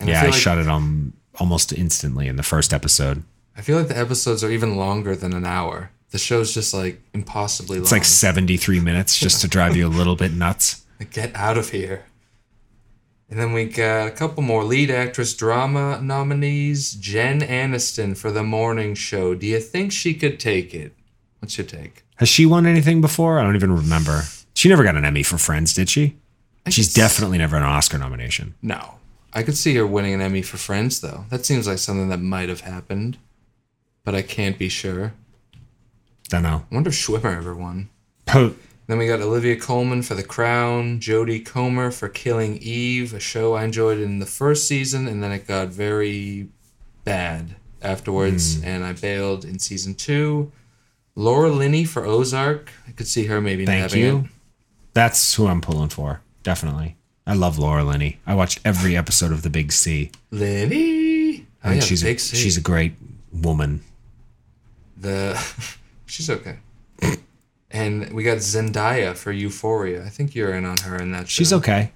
And yeah, I, feel like, shut it on almost instantly in the first episode. I feel like the episodes are even longer than an hour. The show's just like impossibly It's long. like 73 minutes just to drive you a little bit nuts. Like, Get out of here. And then we got a couple more lead actress drama nominees. Jen Aniston for The Morning Show. Do you think she could take it? What's your take? Has she won anything before? I don't even remember. She never got an Emmy for Friends, did she? I She's definitely never an Oscar nomination. No. I could see her winning an Emmy for Friends, though. That seems like something that might have happened. But I can't be sure. Don't know. I wonder if Schwimmer ever won. Po- Then we got Olivia Colman for The Crown, Jodie Comer for Killing Eve, a show I enjoyed in the first season, and then it got very bad afterwards, hmm. and I bailed in season two. Laura Linney for Ozark, I could see her maybe Thank nabbing you. it. That's who I'm pulling for. Definitely. I love Laura Linney. I watched every episode of The Big C. Linney, I oh, think yeah, she's a, she's a great woman. the she's okay. And we got Zendaya for Euphoria. I think you're in on her in that show. She's okay.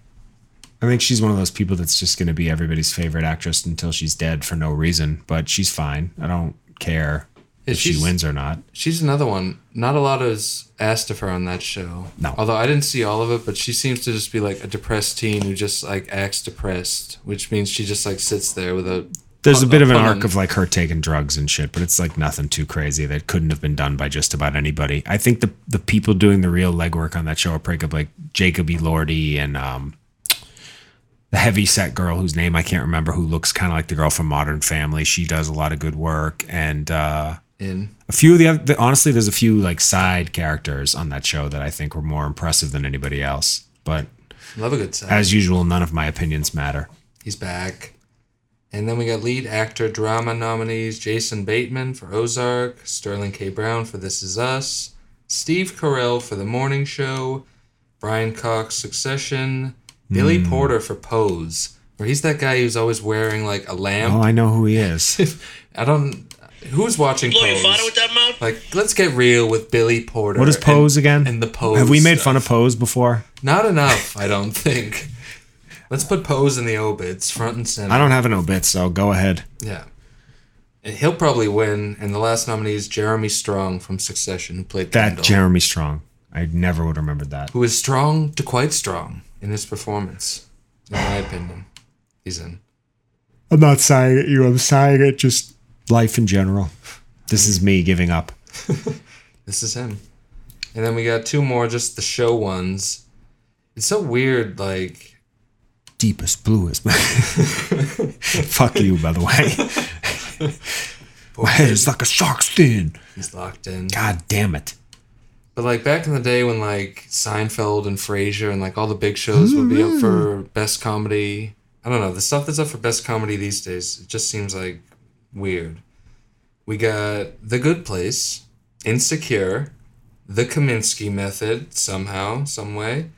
I think she's one of those people that's just going to be everybody's favorite actress until she's dead for no reason. But she's fine. I don't care Yeah, if she wins or not. She's another one. Not a lot is asked of her on that show. No. Although I didn't see all of it, but she seems to just be like a depressed teen who just like acts depressed, which means she just like sits there with a. There's a bit of an arc on- of like her taking drugs and shit, but it's like nothing too crazy that couldn't have been done by just about anybody. I think the the people doing the real legwork on that show are probably like Jacob Elordi and um, the heavy set girl whose name I can't remember, who looks kind of like the girl from Modern Family. She does a lot of good work, and uh, in. a few of the other. Honestly, there's a few like side characters on that show that I think were more impressive than anybody else. But Love a good side. as usual, none of my opinions matter. He's back. And then we got lead actor drama nominees Jason Bateman for Ozark, Sterling K. Brown for This Is Us, Steve Carell for The Morning Show, Brian Cox Succession, Billy Hmm. Porter for Pose, where he's that guy who's always wearing like a lamp. Oh, I know who he is. I don't. Who's watching Blow your Pose? with that mouth? Like, let's get real with Billy Porter. What is and- Pose again? And the Pose. Have we made stuff. fun of Pose before? Not enough, I don't think. Let's put Pose in the obits, front and center. I don't have an obit, so go ahead. Yeah. And he'll probably win. And the last nominee is Jeremy Strong from Succession, who played That Kendall, Jeremy Strong. I never would have remembered that. who is strong to quite strong in his performance, in my opinion. He's in. I'm not sighing at you. I'm sighing at just life in general. This is me giving up. This is him. And then we got two more, just the show ones. It's so weird, like Deepest, bluest. Fuck you, by the way. My head is like a shark's fin. he's locked in. God damn it. But like back in the day when like Seinfeld and Frasier and like all the big shows would be up for best comedy. I don't know, the stuff that's up for best comedy these days, it just seems like weird. We got The Good Place, Insecure, The Kominsky Method, somehow, some way,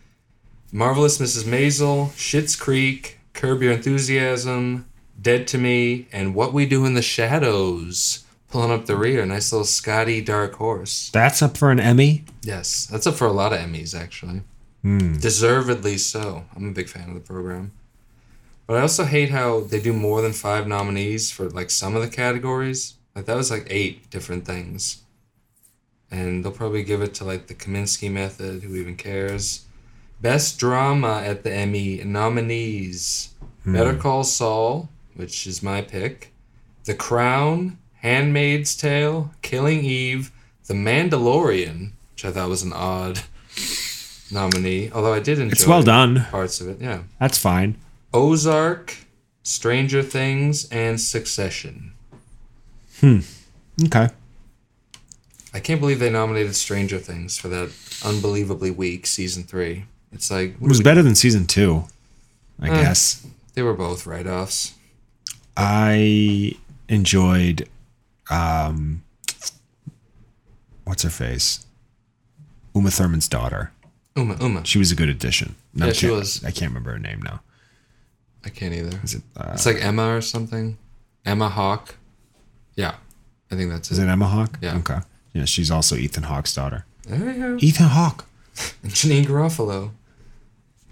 Marvelous Mrs. Maisel, Schitt's Creek, Curb Your Enthusiasm, Dead to Me, and What We Do in the Shadows. Pulling up the rear, nice little Scotty Dark Horse. That's up for an Emmy? Yes, that's up for a lot of Emmys actually. Hmm. Deservedly so. I'm a big fan of the program. But I also hate how they do more than five nominees for like some of the categories. Like that was like eight different things. And they'll probably give it to like the Kominsky method, who even cares. Best drama at the Emmy nominees. Better Call Saul, which is my pick. The Crown, Handmaid's Tale, Killing Eve, The Mandalorian, which I thought was an odd nominee, although I did enjoy It's well done. parts of it. Yeah. That's fine. Ozark, Stranger Things, and Succession. Hmm. Okay. I can't believe they nominated Stranger Things for that unbelievably weak season three. It's like It was better than season two, I Eh. guess. they were both write offs. I enjoyed um what's her face? Uma Thurman's daughter. Uma, Uma. She was a good addition. No, Yeah, she was. I can't remember her name now. I can't either. Is it uh, It's like Emma or something. Emma Hawke. Yeah, I think that's Is it. it Emma Hawke? Yeah. Okay. Yeah, she's also Ethan Hawke's daughter. There you go. Ethan Hawke. Janeane Garofalo.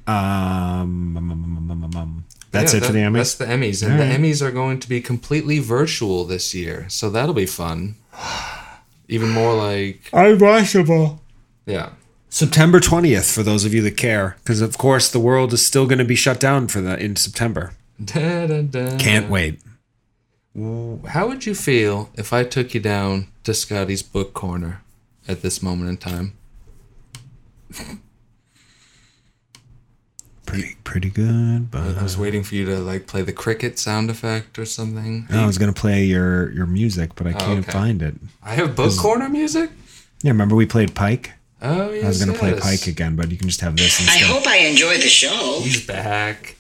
Um, um, um, that's Yeah, it for the Emmys. That's the Emmys, and the. Emmys are going to be completely virtual this year, so that'll be fun. Even more like Unwatchable. yeah. September twentieth for those of you that care, because of course the world is still going to be shut down for the in September. Da, da, da. Can't wait. How would you feel if I took you down to Scotty's book corner at this moment in time? Pretty pretty good, but I was uh, waiting for you to like play the cricket sound effect or something. I was gonna play your your music, but I oh, can't okay. find it. I have book corner music. Yeah, remember we played Pike? Oh yes, I was gonna play. Pike again, but you can just have this I hope I enjoy the show. He's back.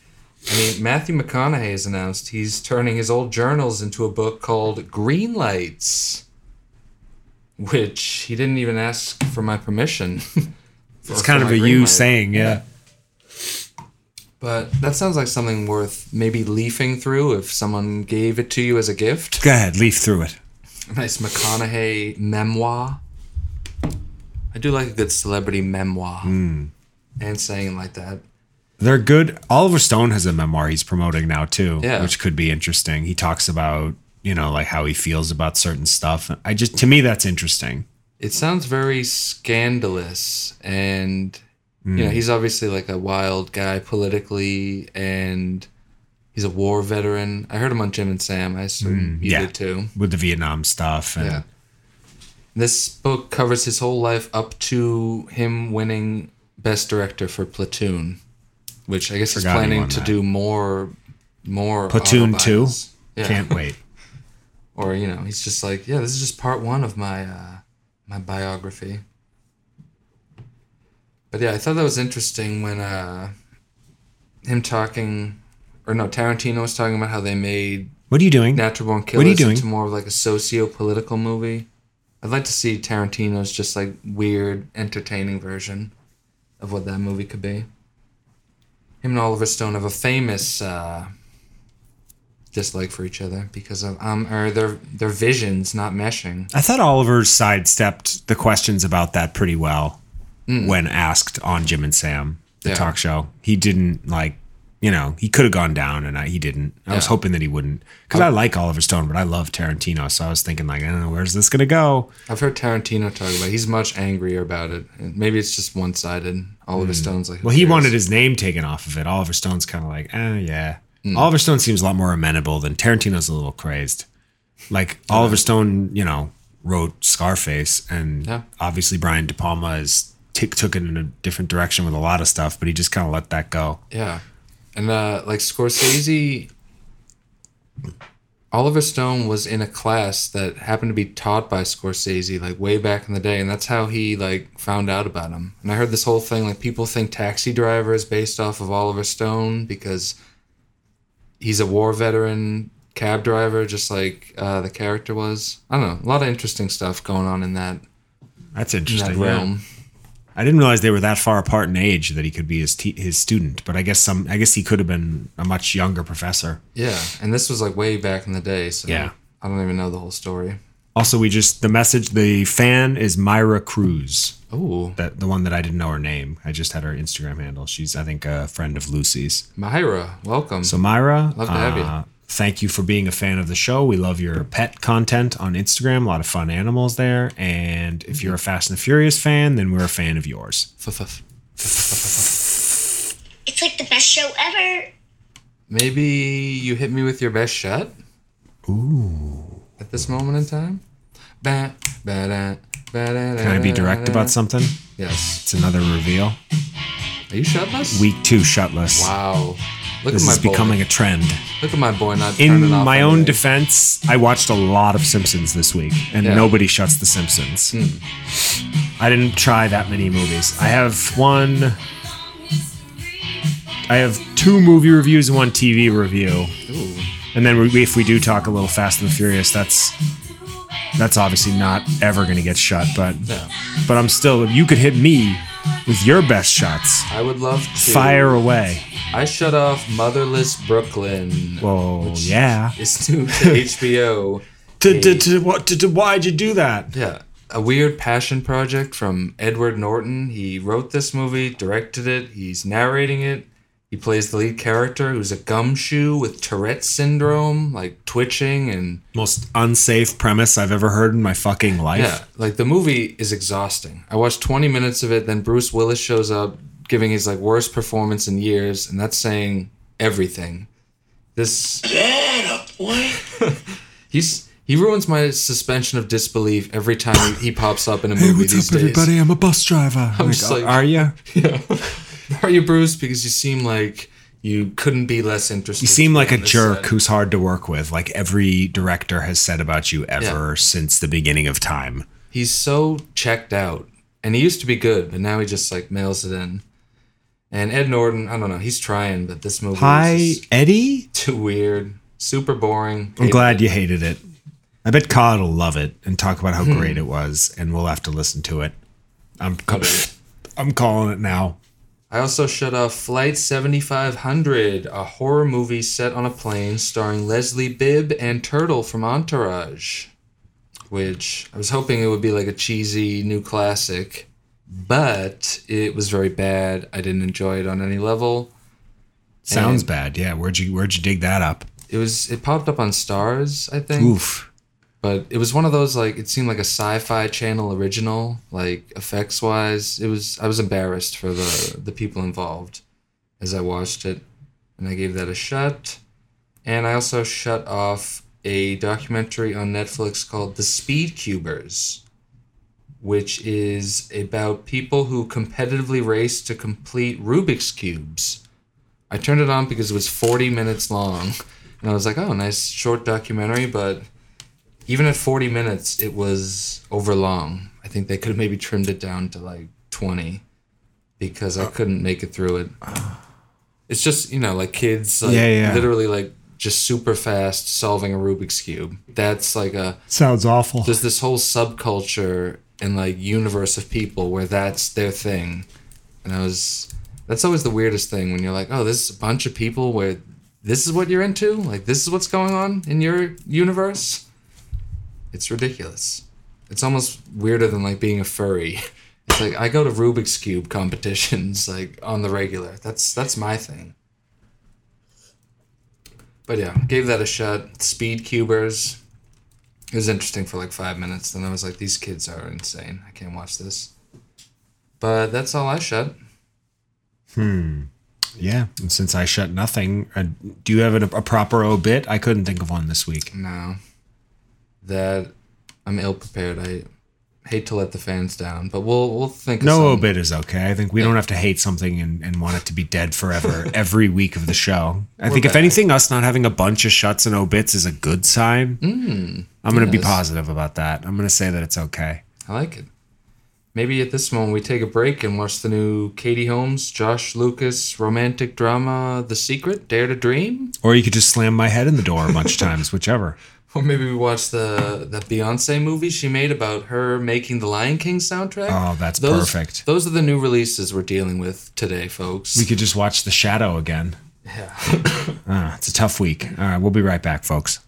I mean, Matthew McConaughey has announced he's turning his old journals into a book called Green Lights, which he didn't even ask for my permission. for- It's kind of a you light. saying, yeah. But that sounds like something worth maybe leafing through if someone gave it to you as a gift. Go ahead, leaf through it. A nice McConaughey memoir. I do like a good celebrity memoir. Hmm. And saying like that. They're good. Oliver Stone has a memoir he's promoting now too, Yeah. which could be interesting. He talks about you know like how he feels about certain stuff. I just to me that's interesting. It sounds very scandalous and you know, he's obviously like a wild guy politically and he's a war veteran. I heard him on Jim and Sam. I assume you yeah, did too. with the Vietnam stuff. And Yeah. This book covers his whole life up to him winning Best Director for Platoon, which I guess he's Forgot he planning to that. do more, more Platoon two. Yeah. Can't wait. Or you know, he's just like, yeah, this is just part one of my uh, my biography. But yeah, I thought that was interesting when uh, him talking, or no, Tarantino was talking about how they made What are you doing? Natural Born What are Killers you doing? into more of like a socio-political movie. I'd like to see Tarantino's just like weird, entertaining version of what that movie could be. Him and Oliver Stone have a famous uh, dislike for each other because of um or their their visions not meshing. I thought Oliver sidestepped the questions about that pretty well when asked on Jim and Sam, the Mm. Yeah. talk show. He didn't like, you know, he could have gone down and I, he didn't. I was hoping that he wouldn't because I like Oliver Stone, but I love Tarantino. So I was thinking like, I don't know, where's this gonna go? I've heard Tarantino talk about. it. He's much angrier about it. Maybe it's just one sided. Oliver Stone's like, Mm. Well, he cares? wanted his name taken off of it. Oliver Stone's kind of like, eh, yeah. Hmm. Oliver Stone seems a lot more amenable than Tarantino's a little crazed. Like Oliver Stone, you know, wrote Scarface, and Yeah. obviously Brian De Palma is t- took it in a different direction with a lot of stuff, but he just kind of let that go. Yeah. And uh like Scorsese Oliver Stone was in a class that happened to be taught by Scorsese like way back in the day and that's how he like found out about him. And I heard this whole thing like people think Taxi Driver is based off of Oliver Stone because he's a war veteran cab driver just like uh, the character was. I don't know, a lot of interesting stuff going on in that That's in that interesting. yeah. I didn't realize they were that far apart in age that he could be his te- his student, but I guess some I guess he could have been a much younger professor. Yeah, and this was like way back in the day, so Yeah. I don't even know the whole story. Also, we just the message the fan is Myra Cruz. Oh, that the one that I didn't know her name. I just had her Instagram handle. She's I think a friend of Lucy's. Myra, welcome. So Myra, Love to have you. Uh, thank you for being a fan of the show. We love your pet content on Instagram. A lot of fun animals there. And if you're a Fast and the Furious fan, then we're a fan of yours. It's like the best show ever. Maybe you hit me with your best shot. Ooh. At this moment in time. Ba, ba, da, ba, da, Can I be direct about something? Yes. It's another reveal. Are you shotless? Week two, shutless. Wow. Look This at my is boy. becoming a trend. Look at my boy not In my own defense, I watched a lot of Simpsons this week, and Yeah. nobody shuts The Simpsons. Hmm. I didn't try that many movies. I have one. I have two movie reviews and one TV review, Ooh. and then we, if we do talk a little Fast and the Furious, that's that's obviously not ever going to get shut. But Yeah. but I'm still. You could hit me with your best shots. I would love to Fire away. I shut off Motherless Brooklyn. Whoa, yeah. It's new to HBO. To, to, to, what, to, to, why'd you do that? Yeah, a weird passion project from Edward Norton. He wrote this movie, directed it, he's narrating it. He plays the lead character who's a gumshoe with Tourette syndrome, like twitching and Most unsafe premise I've ever heard in my fucking life. yeah, like the movie is exhausting. I watched 20 minutes of it, then Bruce Willis shows up giving his like worst performance in years, and that's saying everything. This he's he ruins my suspension of disbelief every time he, he pops up in a movie these days. I'm a bus driver. I'm oh just like- are you? Are you Bruce? Because you seem like you couldn't be less interested. You seem like a jerk set. who's hard to work with, like every director has said about you ever Yeah. since the beginning of time. He's so checked out, and he used to be good, but now he just like mails it in. And Ed Norton, I don't know, he's trying, but this movie Hi, Eddie. too weird, super boring. I'm glad you hated it. I bet Cod will love it and talk about Hmm. how great it was, and we'll have to listen to it. I'm I'm calling it now. I also shut off Flight 7500, a horror movie set on a plane starring Leslie Bibb and Turtle from Entourage. Which I was hoping it would be like a cheesy new classic, but it was very bad. I didn't enjoy it on any level. Sounds And bad. Yeah, where'd you where'd you dig that up? It was it popped up on Starz, I think. Oof. But it was one of those like it seemed like a sci-fi channel original, like effects wise. It was I was embarrassed for the the people involved as I watched it, and I gave that a shut. And I also shut off a documentary on Netflix called The Speed Cubers, which is about people who competitively race to complete Rubik's cubes. I turned it on because it was 40 minutes long, and I was like, "Oh, nice short documentary," but even at 40 minutes it was over long i think they could have maybe trimmed it down to like 20 because i couldn't make it through it it's just you know like kids like Yeah, yeah. literally like just super fast solving a rubik's cube that's like a Sounds awful. there's this whole subculture and like universe of people where that's their thing. And i was that's always the weirdest thing when you're like oh this is a bunch of people where this is what you're into? Like this is what's going on in your universe? It's ridiculous. It's almost weirder than like being a furry. It's like i go to rubik's cube competitions like on the regular. That's that's my thing. But yeah gave that a shot. Speed cubers it was interesting for like five minutes. Then I was like, these kids are insane. I can't watch this. But that's all I shut. Hmm. Yeah, and since I shut nothing, uh, do you have a, a proper obit? I couldn't think of one this week. No. That I'm ill prepared. I hate to let the fans down, but we'll we'll think No obit is okay. I think we don't have to hate something and, and want it to be dead forever every week of the show. I think if anything, us not having a bunch of shuts and obits is a good sign. Mm, I'm going to be positive about that. I'm going to say that it's okay. I like it. Maybe at this moment we take a break and watch the new Katie Holmes, Josh Lucas romantic drama The Secret, Dare to Dream? Or you could just slam my head in the door a bunch of times, whichever. Or maybe we watch the that Beyonce movie she made about her making the Lion King soundtrack. Oh, that's those, perfect. Those are the new releases we're dealing with today, folks. We could just watch The Shadow again. yeah. Ah, it's a tough week. All right, we'll be right back, folks.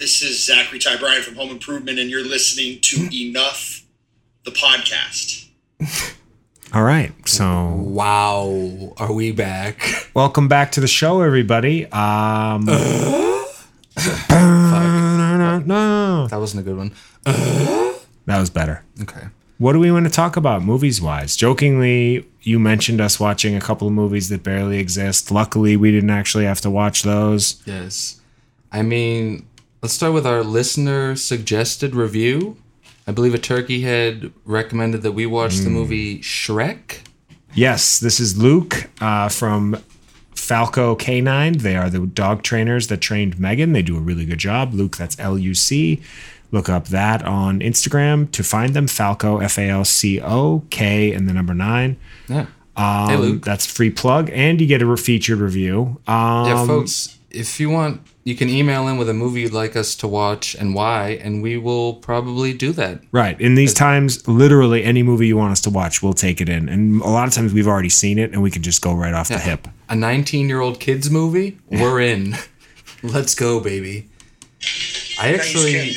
This is Zachary Ty Bryan from Home Improvement, and you're listening to Enough, the podcast. All right, so wow, are we back? welcome back to the show, everybody. Um, no, That wasn't a good one. that was better. Okay. What do we want to talk about movies wise? Jokingly, you mentioned us watching a couple of movies that barely exist. Luckily, we didn't actually have to watch those. Yes. I mean, let's start with our listener suggested review. I believe a turkey had recommended that we watch Hmm. the movie Shrek. Yes, this is Luke uh, from Falco Canine. They are the dog trainers that trained Megan. They do a really good job. Luke, that's L U C. Look up that on Instagram to find them. Falco, F A L C O K, and the number nine. Yeah. Um, Hey, Luke. That's free plug, and you get a re- featured review. Um, Yeah, folks, if you want, you can email in with a movie you'd like us to watch and why, and we will probably do that. Right. In these times, literally any movie you want us to watch, we'll take it in. And a lot of times we've already seen it and we can just go right off the hip. A 19 year old kids movie, we're in. Let's go, baby. I actually,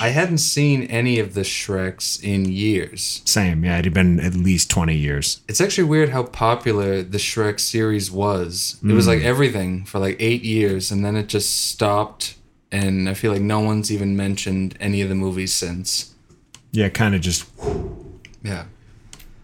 I hadn't seen any of the Shreks in years. Same. Yeah, it had been at least 20 years. It's actually weird how popular the Shrek series was. It was like mm. everything for like eight years, and then it just stopped. And I feel like no one's even mentioned any of the movies since. Yeah, kind of just. Yeah.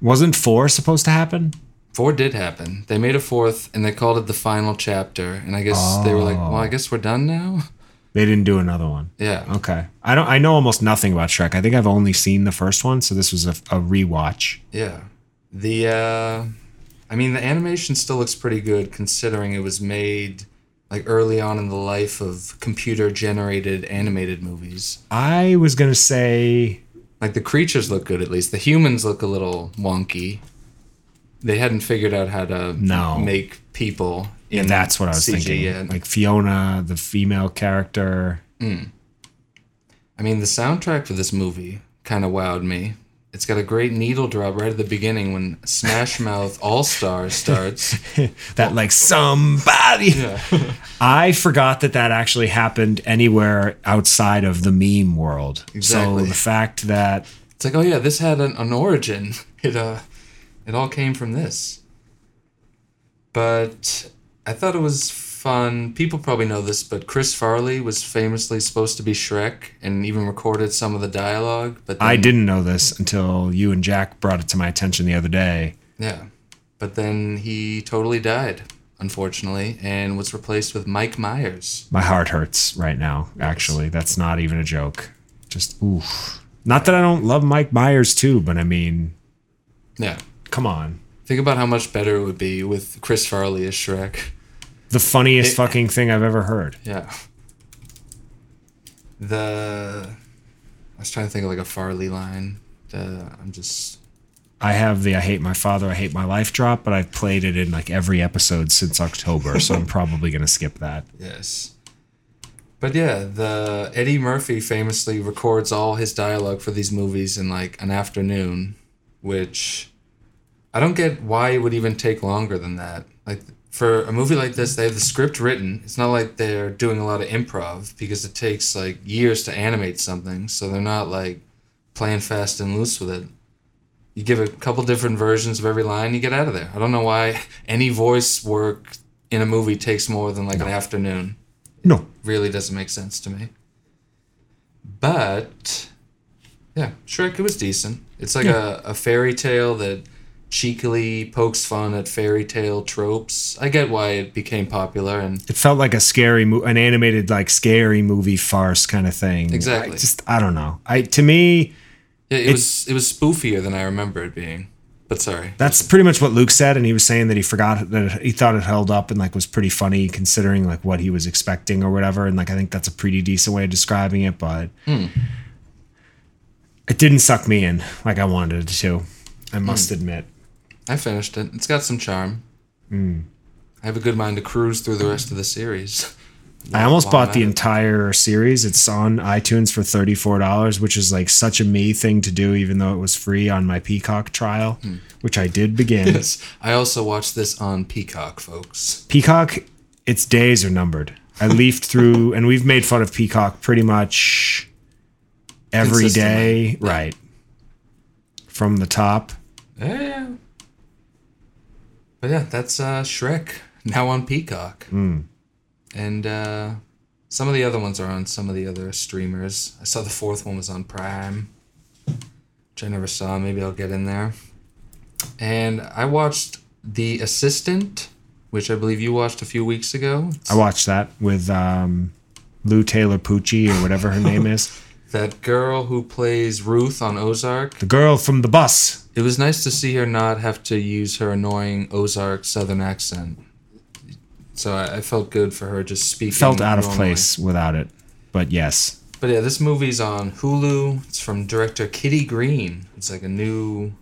Wasn't four supposed to happen? Four did happen. They made a fourth, and they called it the final chapter. And I guess they were like, "Well, I oh. guess we're done now." They didn't do another one. Yeah. Okay. I don't. I know almost nothing about Shrek. I think I've only seen the first one, so this was a, a rewatch. Yeah. The uh I mean the animation still looks pretty good considering it was made like early on in the life of computer generated animated movies. I was gonna say Like the creatures look good at least. The humans look a little wonky. They hadn't figured out how to No. make people in that's what I was CG thinking. Like Fiona, the female character. I mean, the soundtrack for this movie kind of wowed me. It's got a great needle drop right at the beginning when Smash Mouth All Stars starts. that like somebody. I forgot that that actually happened anywhere outside of the meme world. Exactly. So the fact that It's like, oh yeah, this had an, an origin. It uh, it all came from this. But I thought it was fun. People probably know this, but Chris Farley was famously supposed to be Shrek and even recorded some of the dialogue. But I didn't know this until you and Jack brought it to my attention the other day. Yeah, but then he totally died, unfortunately, and was replaced with Mike Myers. My heart hurts right now. Actually, that's not even a joke. Just oof. Not that I don't love Mike Myers too, but I mean, Yeah. come on. Think about how much better it would be with Chris Farley as Shrek. The funniest fucking thing I've ever heard. Yeah. The I was trying to think of like a Farley line. The I'm just I have the I hate my father, I hate my life drop, but I've played it in like every episode since October, so I'm probably gonna skip that. yes. But yeah, the Eddie Murphy famously records all his dialogue for these movies in like an afternoon, which I don't get why it would even take longer than that. Like for a movie like this, they have the script written. It's not like they're doing a lot of improv because it takes like years to animate something, so they're not like playing fast and loose with it. You give a couple different versions of every line, you get out of there. I don't know why any voice work in a movie takes more than like an afternoon No. really doesn't make sense to me. But yeah, Shrek it was decent. It's like a, a fairy tale that cheekily pokes fun at fairy tale tropes. I get why it became popular and It felt like a scary, mo- an animated like scary movie farce kind of thing. Exactly. I just I don't know. I to me yeah, it was it was spoofier than I remember it being. But sorry. that's pretty much what Luke said, and he was saying that he forgot that he thought it held up and like was pretty funny considering like what he was expecting or whatever. And like I think that's a pretty decent way of describing it, but Hmm. it didn't suck me in like I wanted it to. I must Hmm. admit. I finished it. It's got some charm. Hmm. I have a good mind to cruise through the rest of the series. I almost bought the entire series. It's on iTunes for $34, which is like such a me thing to do, even though it was free on my Peacock trial, hmm. which I did begin. Yes. I also watched this on Peacock, folks. Peacock, its days are numbered. I leafed through, and we've made fun of Peacock pretty much every day, yeah. right? From the top. Yeah. But yeah, that's uh, Shrek now on Peacock, and uh, some of the other ones are on some of the other streamers. I saw the fourth one was on Prime, which I never saw. Maybe I'll get in there. And I watched The Assistant, which I believe you watched a few weeks ago. I watched that with um, Lou Taylor Pucci or whatever her name is. That girl who plays Ruth on Ozark. The girl from the bus. It was nice to see her not have to use her annoying Ozark Southern accent. So I, I felt good for her just speaking. Felt out of place without it. But yes. But yeah, this movie's on Hulu. It's from director Kitty Green. It's like a new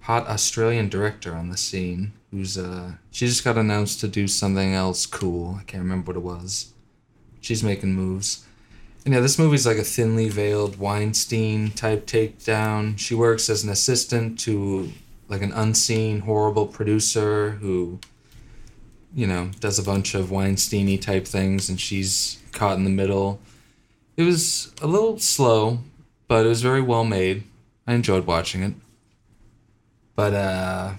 hot Australian director on the scene who's uh she just got announced to do something else cool. I can't remember what it was. She's making moves. And yeah, this movie's like a thinly veiled Weinstein type takedown. She works as an assistant to like an unseen horrible producer who you know, does a bunch of Weinsteiny type things and she's caught in the middle. It was a little slow, but it was very well made. I enjoyed watching it. But uh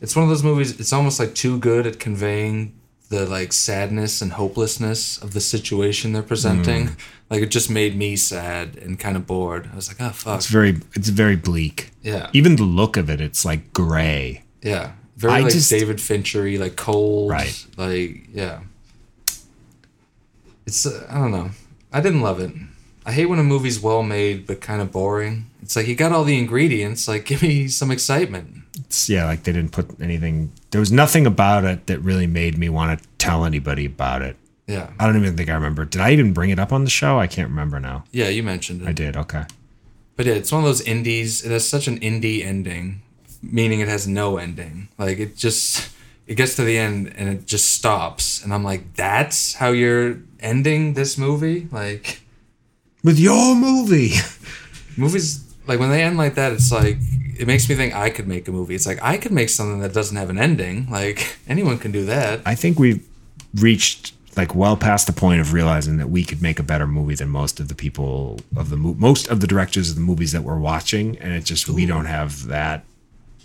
it's one of those movies it's almost like too good at conveying the like sadness and hopelessness of the situation they're presenting. Like it just made me sad and kind of bored. I was like, oh fuck. It's very it's very bleak. Yeah. Even the look of it, it's like gray. Yeah. Very I like just- David Finchery, like cold. Right. Like, yeah. It's, uh, I don't know. I didn't love it. I hate when a movie's well made but kind of boring. It's like you got all the ingredients, like give me some excitement. It's yeah, like they didn't put anything. There was nothing about it that really made me want to tell anybody about it. Yeah. I don't even think I remember. Did I even bring it up on the show? I can't remember now. Yeah, you mentioned it. I did. Okay. But yeah, it's one of those indies. It has such an indie ending, meaning it has no ending. Like it just it gets to the end and it just stops, and I'm like, that's how you're ending this movie? Like With your movie. movies like when they end like that, it's like it makes me think I could make a movie. It's like I could make something that doesn't have an ending. Like anyone can do that. I think we've reached like well past the point of realizing that we could make a better movie than most of the people of the mo- most of the directors of the movies that we're watching, and it just we don't have that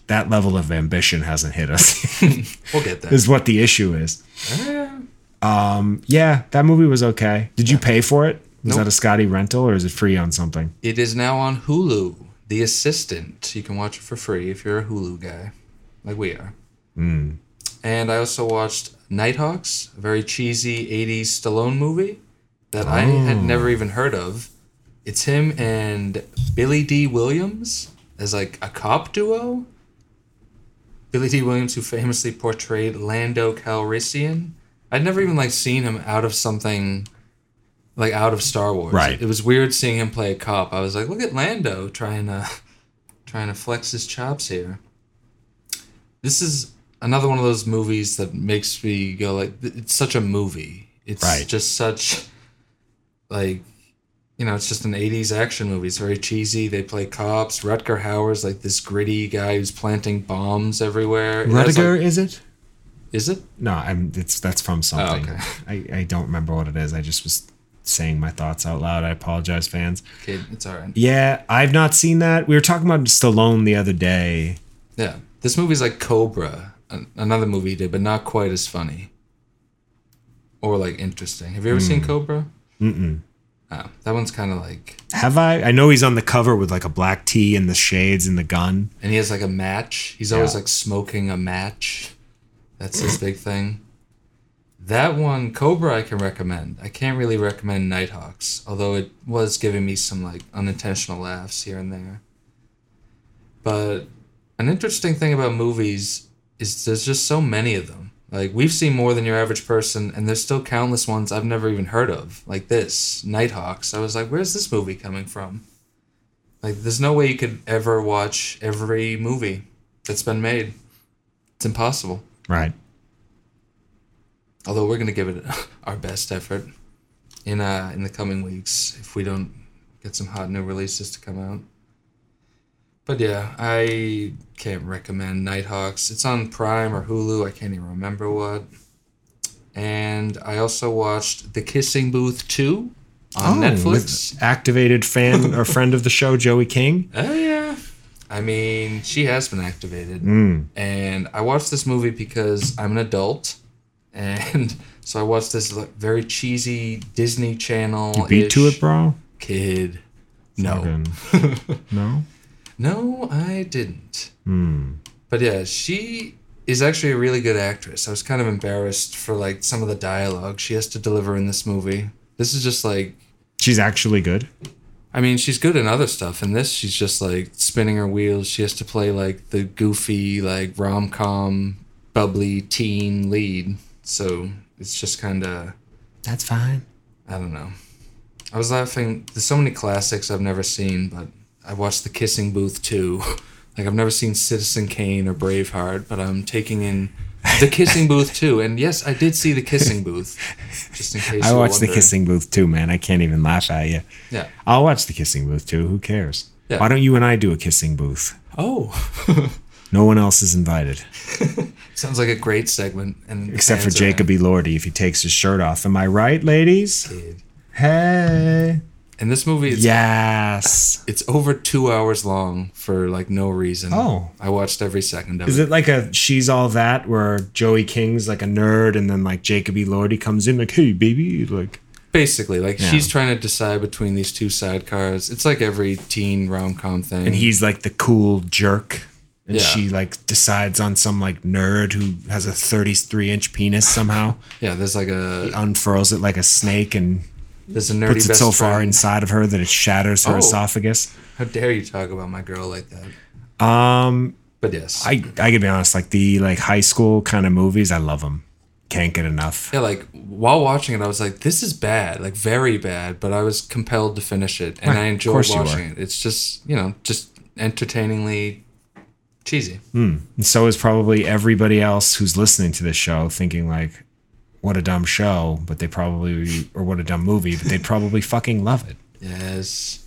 that level of ambition hasn't hit us. We'll get there. is what the issue is. Um, yeah, that movie was okay. Did you pay for it? Was Nope. that a Scotty rental or is it free on something? It is now on Hulu. The Assistant. You can watch it for free if you're a Hulu guy, like we are. Hmm. And I also watched Nighthawks, a very cheesy 80s Stallone movie that I had never oh. even heard of. It's him and Billy Dee Williams as like a cop duo. Billy Dee Williams, who famously portrayed Lando Calrissian. I'd never even like seen him out of something like out of Star Wars. Right. It was weird seeing him play a cop. I was like, look at Lando trying to trying to flex his chops here. This is another one of those movies that makes me go like it's such a movie. It's Right. just such like you know, it's just an 80s action movie. It's very cheesy. They play cops. Rutger Hauer's like this gritty guy who's planting bombs everywhere. Rutger, like- is it? is it? No, I'm it's that's from something. Oh, okay. I, I don't remember what it is. I just was saying my thoughts out loud. I apologize, fans. Okay, it's all right. Yeah, I've not seen that. We were talking about Stallone the other day. Yeah. This movie's like Cobra, another movie he did, but not quite as funny. Or like interesting. Have you ever seen mm. Cobra? Mm-mm. Oh, that one's kind of like, Have I? I know he's on the cover with like a black tee and the shades and the gun. and he has like a match. He's always Yeah. like smoking a match. That's his big thing. That one, Cobra, I can recommend. I can't really recommend Nighthawks, although it was giving me some like unintentional laughs here and there. But an interesting thing about movies is there's just so many of them. Like we've seen more than your average person, and there's still countless ones I've never even heard of. Like this, Nighthawks. I was like, where's this movie coming from? Like, there's no way you could ever watch every movie that's been made. It's impossible. Right. Although we're gonna give it our best effort in uh in the coming weeks if we don't get some hot new releases to come out. But yeah, I can't recommend Nighthawks. It's on Prime or Hulu. I can't even remember what. And I also watched The Kissing Booth 2 on Netflix. Oh, with activated fan or friend of the show, Joey King. Oh yeah. I mean, she has been activated. Mm. And I watched this movie because I'm an adult. And so I watched this like, very cheesy Disney Channel. You beat to it, bro? Kid. No. No? No, I didn't. Hmm. But yeah, she is actually a really good actress. I was kind of embarrassed for like some of the dialogue she has to deliver in this movie. This is just like She's actually good. I mean, she's good in other stuff. In this, she's just like spinning her wheels. She has to play like the goofy, like rom com, bubbly teen lead. So it's just kind of, That's fine. I don't know. I was laughing. There's so many classics I've never seen, but I watched The Kissing Booth too. Like I've never seen Citizen Kane or Braveheart, but I'm taking in The Kissing Booth too. And yes, I did see The Kissing Booth. Just in case I watched the kissing booth too, man. I can't even laugh at you. Yeah. I'll watch the kissing booth too. Who cares? Yeah. Why don't you and I do a kissing booth? Oh, No one else is invited sounds like a great segment. And except for fans are in. Jacob E. Lordy if he takes his shirt off. Am I right, ladies? Dude. Hey. In this movie, it's Yes. it's over two hours long for like no reason. Oh. I watched every second of Is it. it like a she's all that where Joey King's like a nerd and then like Jacob E. Lordy comes in like, hey baby, like Basically, like Yeah. she's trying to decide between these two sidecars. It's like every teen rom com thing. and he's like the cool jerk. And Yeah. she like decides on some like nerd who has a 33 inch penis somehow. yeah, there's like a unfurls it like a snake and there's a nerdy puts it so far inside of her that it shatters her Oh. esophagus. How dare you talk about my girl like that? Um, But yes, I I can be honest, like the like high school kind of movies, I love them. Can't get enough. yeah, like while watching it, I was like, this is bad, like very bad. But I was compelled to finish it, and Right, I enjoyed watching it. It's just you know just entertainingly cheesy. And so is probably everybody else who's listening to this show, thinking like, "What a dumb show," but they probably or what a dumb movie, but they'd probably fucking love it. Yes.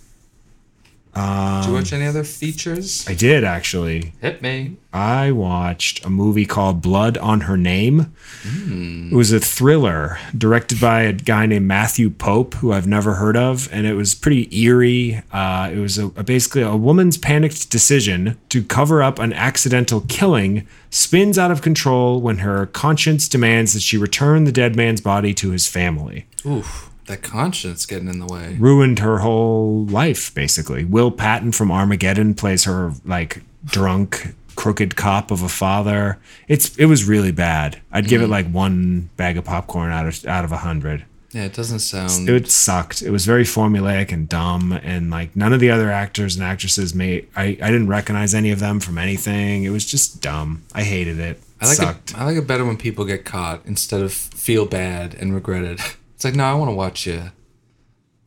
Did you watch any other features? I did actually. Hit me. I watched a movie called Blood on Her Name. It was a thriller directed by a guy named Matthew Pope, who I've never heard of, and it was pretty eerie. Uh, it was a, a- basically a woman's panicked decision to cover up an accidental killing spins out of control when her conscience demands that she return the dead man's body to his family. Oof, that conscience getting in the way. Ruined her whole life, basically. Will Patton from Armageddon plays her like drunk, crooked cop of a father. It's it was really bad. I'd give it mm-hmm. like one bag of popcorn out of out of a hundred. Yeah, it doesn't sound. It sucked. It was very formulaic and dumb, and like none of the other actors and actresses made. I I didn't recognize any of them from anything. It was just dumb. I hated it. It I like sucked. it. I like it better when people get caught instead of feel bad and regret it. It's like, no, I want to watch you.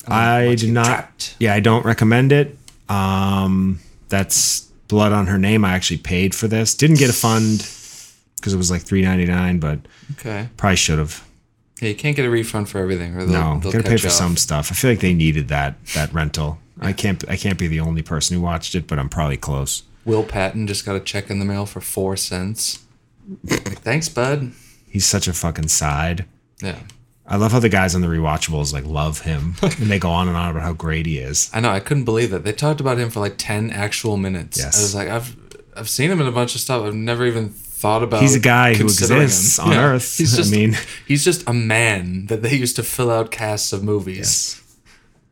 I did not. trapped. Yeah, I don't recommend it. Um, that's blood on her name. I actually paid for this. Didn't get a fund because it was like three ninety nine, but Okay. probably should have. Yeah, you can't get a refund for everything, or they'll, No, they'll gotta pay for off. some stuff. I feel like they needed that that rental. I can't. I can't be the only person who watched it, but I'm probably close. Will Patton just got a check in the mail for four cents. Like, Thanks, bud. He's such a fucking side. Yeah, I love how the guys on the rewatchables like love him, and they go on and on about how great he is. I know. I couldn't believe that they talked about him for like ten actual minutes. Yes. I was like, I've I've seen him in a bunch of stuff. I've never even thought about. He's a guy who exists on Earth. He's I just, mean- he's just a man that they used to fill out casts of movies.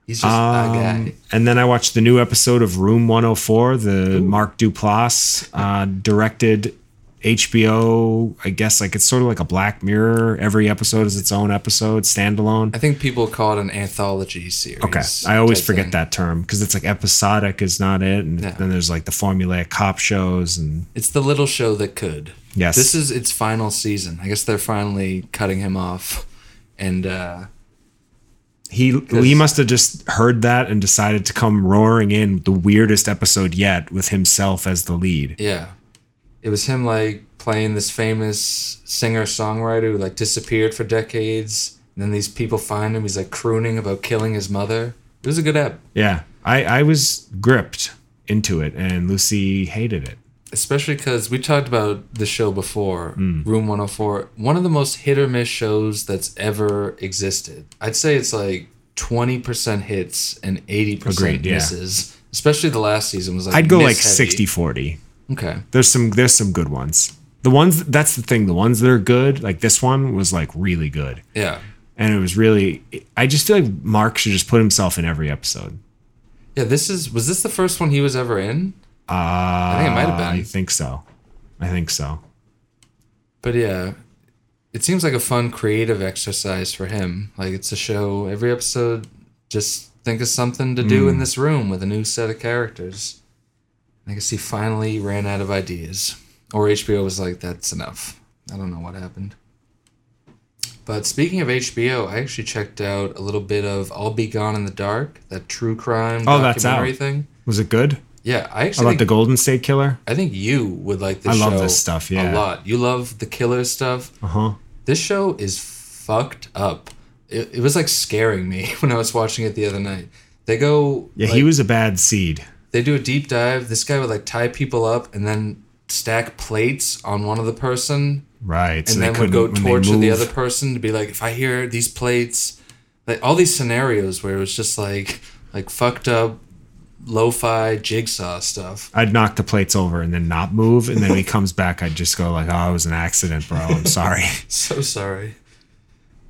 He's just a Um, guy. and then I watched the new episode of Room 104, the Mark Duplass uh, directed HBO. I guess like it's sort of like a Black Mirror. Every episode is its own episode, standalone. I think people call it an anthology series. Okay, I always forget thing. that term because it's like episodic is not it, and Yeah. then there's like the formulaic cop shows, and It's the little show that could. Yes. This is its final season. I guess they're finally cutting him off. And uh he he must have just heard that and decided to come roaring in the weirdest episode yet with himself as the lead. yeah. It was him like playing this famous singer songwriter who like disappeared for decades. And then these people find him. He's like crooning about killing his mother. It was a good ep. Yeah, I I was gripped into it, and Lucy hated it. especially because we talked about the show before, Hmm. Room 104. One of the most hit or miss shows that's ever existed. I'd say it's like 20% hits and 80% Agreed, yeah. misses. Especially the last season was like I'd go like miss heavy. 60 40. Okay. There's some there's some good ones. The ones that's the thing, the ones that are good, like this one was like really good. Yeah. And it was really I just feel like Mark should just put himself in every episode. Yeah, this is was this the first one he was ever in? Uh, I think it might have been. I think so. I think so. But yeah, it seems like a fun creative exercise for him. Like it's a show every episode just think of something to do Hmm. in this room with a new set of characters. I guess he finally ran out of ideas. Or HBO was like, that's enough. I don't know what happened. But speaking of HBO, I actually checked out a little bit of I'll Be Gone in the Dark, that true crime Oh, that's documentary out. thing. Was it good? Yeah, I actually About think, the Golden State Killer? I think you would like this I love show this stuff, yeah. a lot. You love the killer stuff. Uh huh. This show is fucked up. It, it was like scaring me when I was watching it the other night. They go Yeah, like, he was a bad seed. They do a deep dive. This guy would like tie people up and then stack plates on one of the person Right. so and they then would go torture the other person to be like, if I hear these plates, like all these scenarios where it was just like like fucked up lo-fi jigsaw stuff. I'd knock the plates over and then not move, and then when he comes back, I'd just go like, "Oh, it was an accident, bro. I'm sorry." So sorry.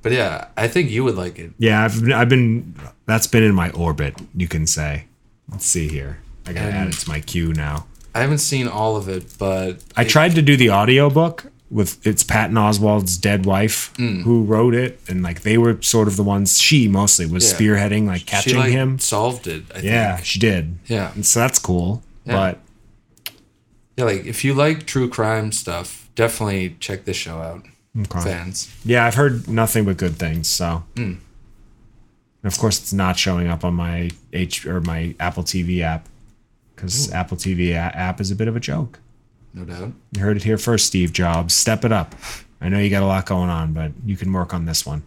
But yeah, I think you would like it. yeah, I've I've been that's been in my orbit, you can say. Let's see here. I gotta And- add it to my queue now. I haven't seen all of it, but I it- tried to do the audiobook with it's Patton Oswalt's dead wife Mm. who wrote it, and like they were sort of the ones she mostly was Yeah. spearheading, like she catching like him. solved it. I Yeah, think. she did. Yeah. And so that's cool. Yeah. But Yeah, like if you like true crime stuff, definitely check this show out. Okay. Fans. Yeah, I've heard nothing but good things. So, Mm. and of course, it's not showing up on my H or my Apple TV app because Apple TV app is a bit of a joke. No doubt. You heard it here first, Steve Jobs. Step it up. I know you got a lot going on, but you can work on this one.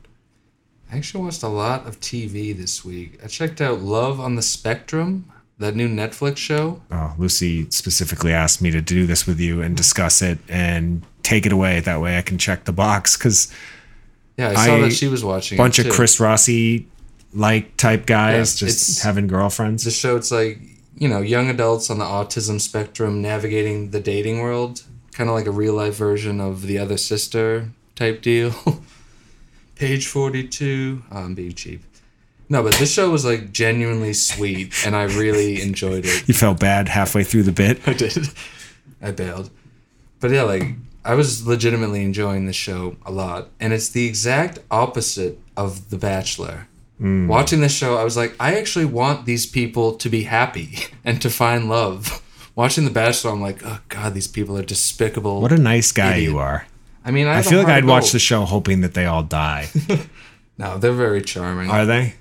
I actually watched a lot of TV this week. I checked out Love on the Spectrum, that new Netflix show. Oh, Lucy specifically asked me to do this with you and discuss it and take it away. That way, I can check the box because Yeah, I saw I- that she was watching. It. Bunch of. Chris Rossi like type guys Yeah, just having girlfriends. The show, it's like you know, young adults on the autism spectrum navigating the dating world, kind of like a real life version of the other sister type deal. Page forty-two. Oh, I'm being cheap. No, but this show was like genuinely sweet, and I really enjoyed it. you felt bad halfway through the bit. I did. I bailed. But yeah, like I was legitimately enjoying the show a lot, and it's the exact opposite of The Bachelor. Mm. Watching this show, I was like, I actually want these people to be happy and to find love. Watching The Bachelor, I'm like, oh god, these people are despicable. What a nice guy Idiot. you are. I mean, I, I feel like I'd watch the show hoping that they all die. No, they're very charming. Are they?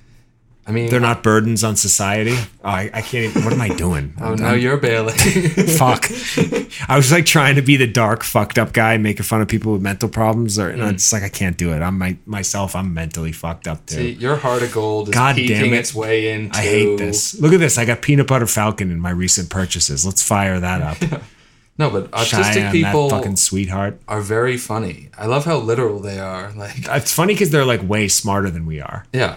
I mean, They're not burdens on society. Oh, I, I can't even. What am I doing? Oh, now you're bailing. Fuck. I was like trying to be the dark, fucked up guy, making fun of people with mental problems, or and Mm. it's like I can't do it. I'm my myself. I'm mentally fucked up too. See, your heart of gold is God peeking damn it. its way into. I hate this. Look at this. I got peanut butter falcon in my recent purchases. Let's fire that up. No, but autistic Cheyenne, people fucking sweetheart. are very funny. I love how literal they are. Like, It's funny because they're like way smarter than we are. yeah,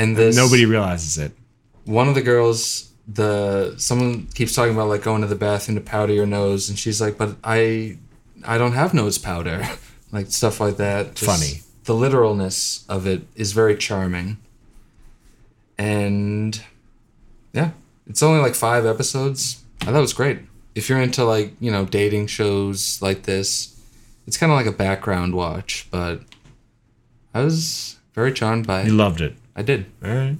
and this Nobody realizes it. One of the girls, the someone keeps talking about like going to the bathroom to powder your nose, and she's like, "But I, I don't have nose powder," like stuff like that. Just Funny. The literalness of it is very charming, and yeah, it's only like five episodes. I thought it was great. If you're into like you know dating shows like this, it's kind of like a background watch. But I was very charmed by You loved it. I did. All right.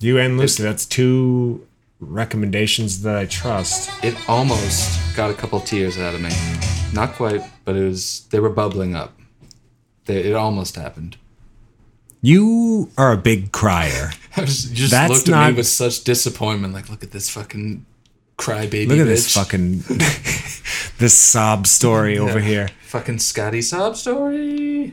You and Lucy. That's two recommendations that I trust. It almost got a couple tears out of me. Not quite, but it was. They were bubbling up. They, it almost happened. You are a big crier. I just That's looked at not- me with such disappointment. Like, look at this fucking crybaby. Look at bitch. this fucking this sob story over here. fucking Scotty sob story.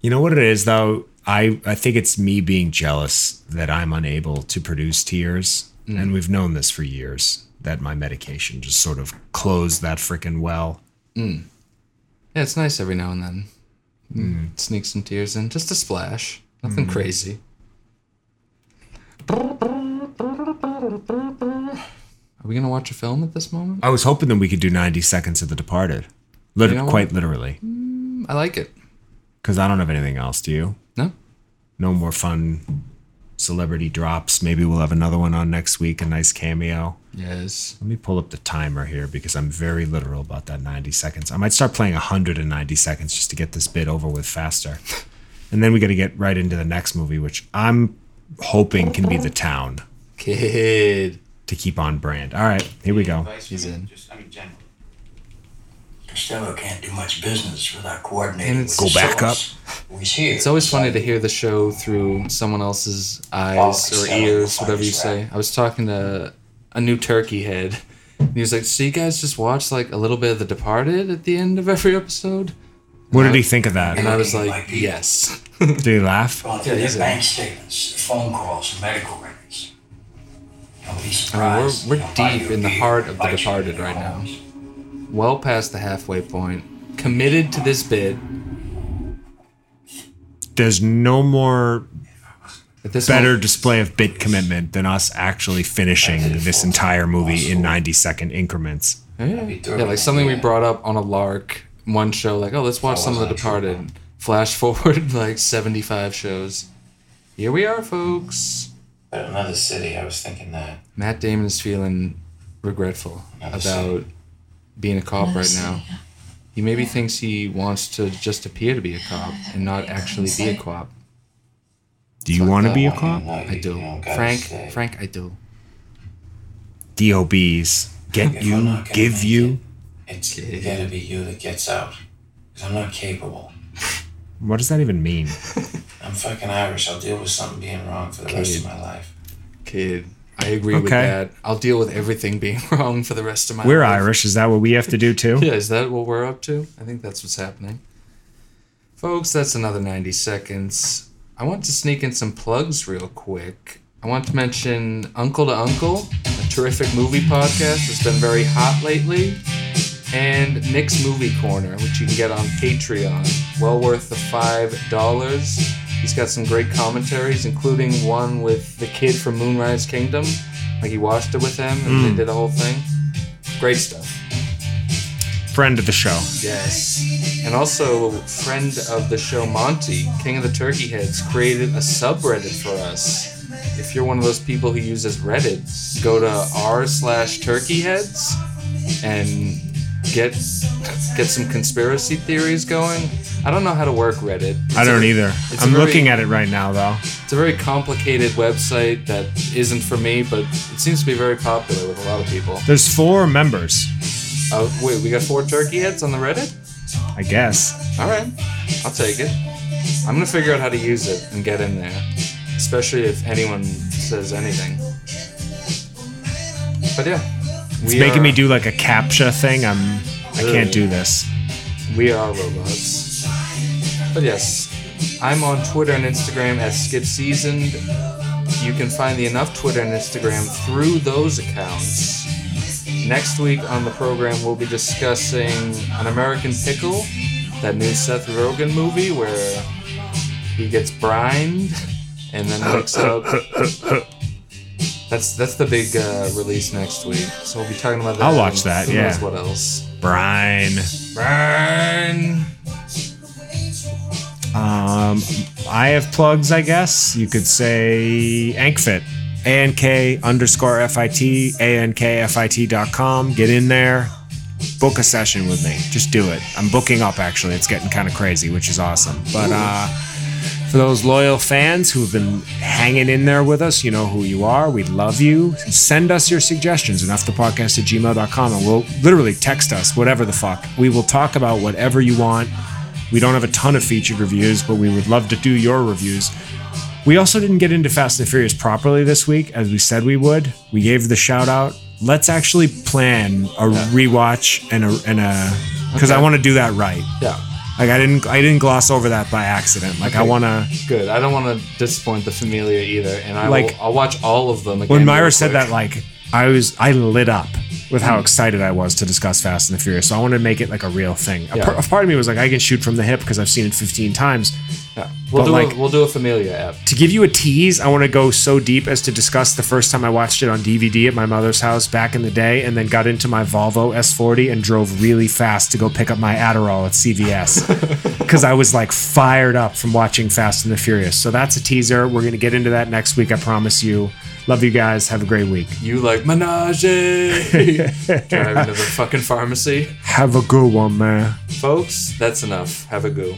You know what it is though? I I think it's me being jealous that I'm unable to produce tears, Mm. and we've known this for years. That my medication just sort of closed that freaking well. Mm. Yeah, it's nice every now and then. Hmm. Sneak some tears in, just a splash. Nothing crazy. Are we gonna watch a film at this moment? I was hoping that we could do 90 seconds of The Departed, Lit- You know what? quite literally, I like it. Because I don't have anything else. Do you? No. No more fun celebrity drops. Maybe we'll have another one on next week. A nice cameo. Yes. Let me pull up the timer here because I'm very literal about that 90 seconds. I might start playing 190 seconds just to get this bit over with faster. And then we got to get right into the next movie, which I'm hoping can be The Town Kid. to keep on brand. All right, here we go. He's in. Just, I mean, generally. Costello can't do much business without coordinating And with it's- Go back up. source. was here. It's always funny to hear the show through someone else's eyes or ears, whatever you say. I was talking to a new turkey head. And he was like, "So you guys just watch like a little bit of The Departed at the end of every episode?" What did he think of that? And I was like, "Yes." Did he laugh? Going Yeah, through he's bank statements, phone calls, medical records. Don't be I mean, we're we're deep in the heart of The invite you to Departed their right now. Homes. Well past the halfway point. Committed to this bit. There's no more At this better moment- display of bit commitment than us actually finishing this entire movie in 90 second increments. Yeah, yeah, like something we brought up on a lark one show, like, oh, let's watch oh, some of The Departed. Flash forward like 75 shows. Here we are, folks. But another city, I was thinking that. Matt Damon is feeling regretful Another about being a cop right now. He maybe thinks he wants to just appear to be a cop and not actually be a cop. Do you want to be a cop? one, you know, I do. you don't gotta Frank, stay. Frank, I do. DOBs. Get If you, give you. It's gotta be you that gets out. Because I'm not capable. What does that even mean? I'm fucking Irish. I'll deal with something being wrong for the rest of my life. Kid, I agree with that. I'll deal with everything being wrong for the rest of my life. We're life. Irish. Is that what we have to do too? Yeah, is that what we're up to? I think that's what's happening. Folks, that's another 90 seconds. I want to sneak in some plugs real quick. I want to mention Uncle to Uncle, a terrific movie podcast that's been very hot lately, and Nick's Movie Corner, which you can get on Patreon. Well worth the $5. He's got some great commentaries, including one with the kid from Moonrise Kingdom. Like he watched it with him and they mm. did a whole thing. Great stuff. Friend of the show. Yes. And also, friend of the show, Monty, King of the Turkey Heads, created a subreddit for us. If you're one of those people who uses Reddit, go to r slash turkey heads and get get some conspiracy theories going. I don't know how to work Reddit. It's I don't a- either. I'm very- looking at it right now though. It's a very complicated website that isn't for me, but it seems to be very popular with a lot of people. There's four members, Oh, wait, we got four turkey heads on the Reddit? I guess. All right, I'll take it. I'm gonna figure out how to use it and get in there, especially if anyone says anything. But yeah, It's we making are- me do like a captcha thing. I'm I can't do this. We are robots. But yes, I'm on Twitter and Instagram at Skip Seasoned. You can find the Enough Twitter and Instagram through those accounts. Next week on the program, we'll be discussing An American Pickle, that new Seth Rogen movie where he gets brined and then wakes up. That's that's the big uh, release next week. So we'll be talking about that. I'll watch that, Who yeah. knows what else? Brian. Brine. Um, I have plugs, I guess. You could say Ankfit. A-N-K underscore F-I-T, A-N-K-F-I-T dot com. Get in there. Book a session with me. Just do it. I'm booking up, actually. It's getting kind of crazy, which is awesome. But uh, for those loyal fans who have been hanging in there with us, you know who you are. We love you. Send us your suggestions, enoughthepodcast at gmail.com, and we'll literally text us, whatever the fuck. We will talk about whatever you want. We don't have a ton of featured reviews, but we would love to do your reviews. We also didn't get into Fast and Furious properly this week, as we said we would. We gave the shout out. Let's actually plan a rewatch and a and a because I want to do that right. Yeah. Like I didn't I didn't gloss over that by accident. Like I want to. Good. I don't want to disappoint the familia either, and I Like- will, I'll watch all of them again. When Myra said that, like I was I lit up with how excited I was to discuss Fast and the Furious. So I wanted to make it like a real thing. A, Yeah. par- a part of me was like I can shoot from the hip because I've seen it 15 times. yeah. we'll but do like- a, we'll do a familia app. to give you a tease, I want to go so deep as to discuss the first time I watched it on DVD at my mother's house back in the day, and then got into my Volvo S40 and drove really fast to go pick up my Adderall at CVS because I was like fired up from watching Fast and the Furious. So that's a teaser. We're gonna get into that next week. I promise you. Love you guys. Have a great week. You like menage? Driving to the fucking pharmacy, Have a good one, man. folks. That's enough. Have a go.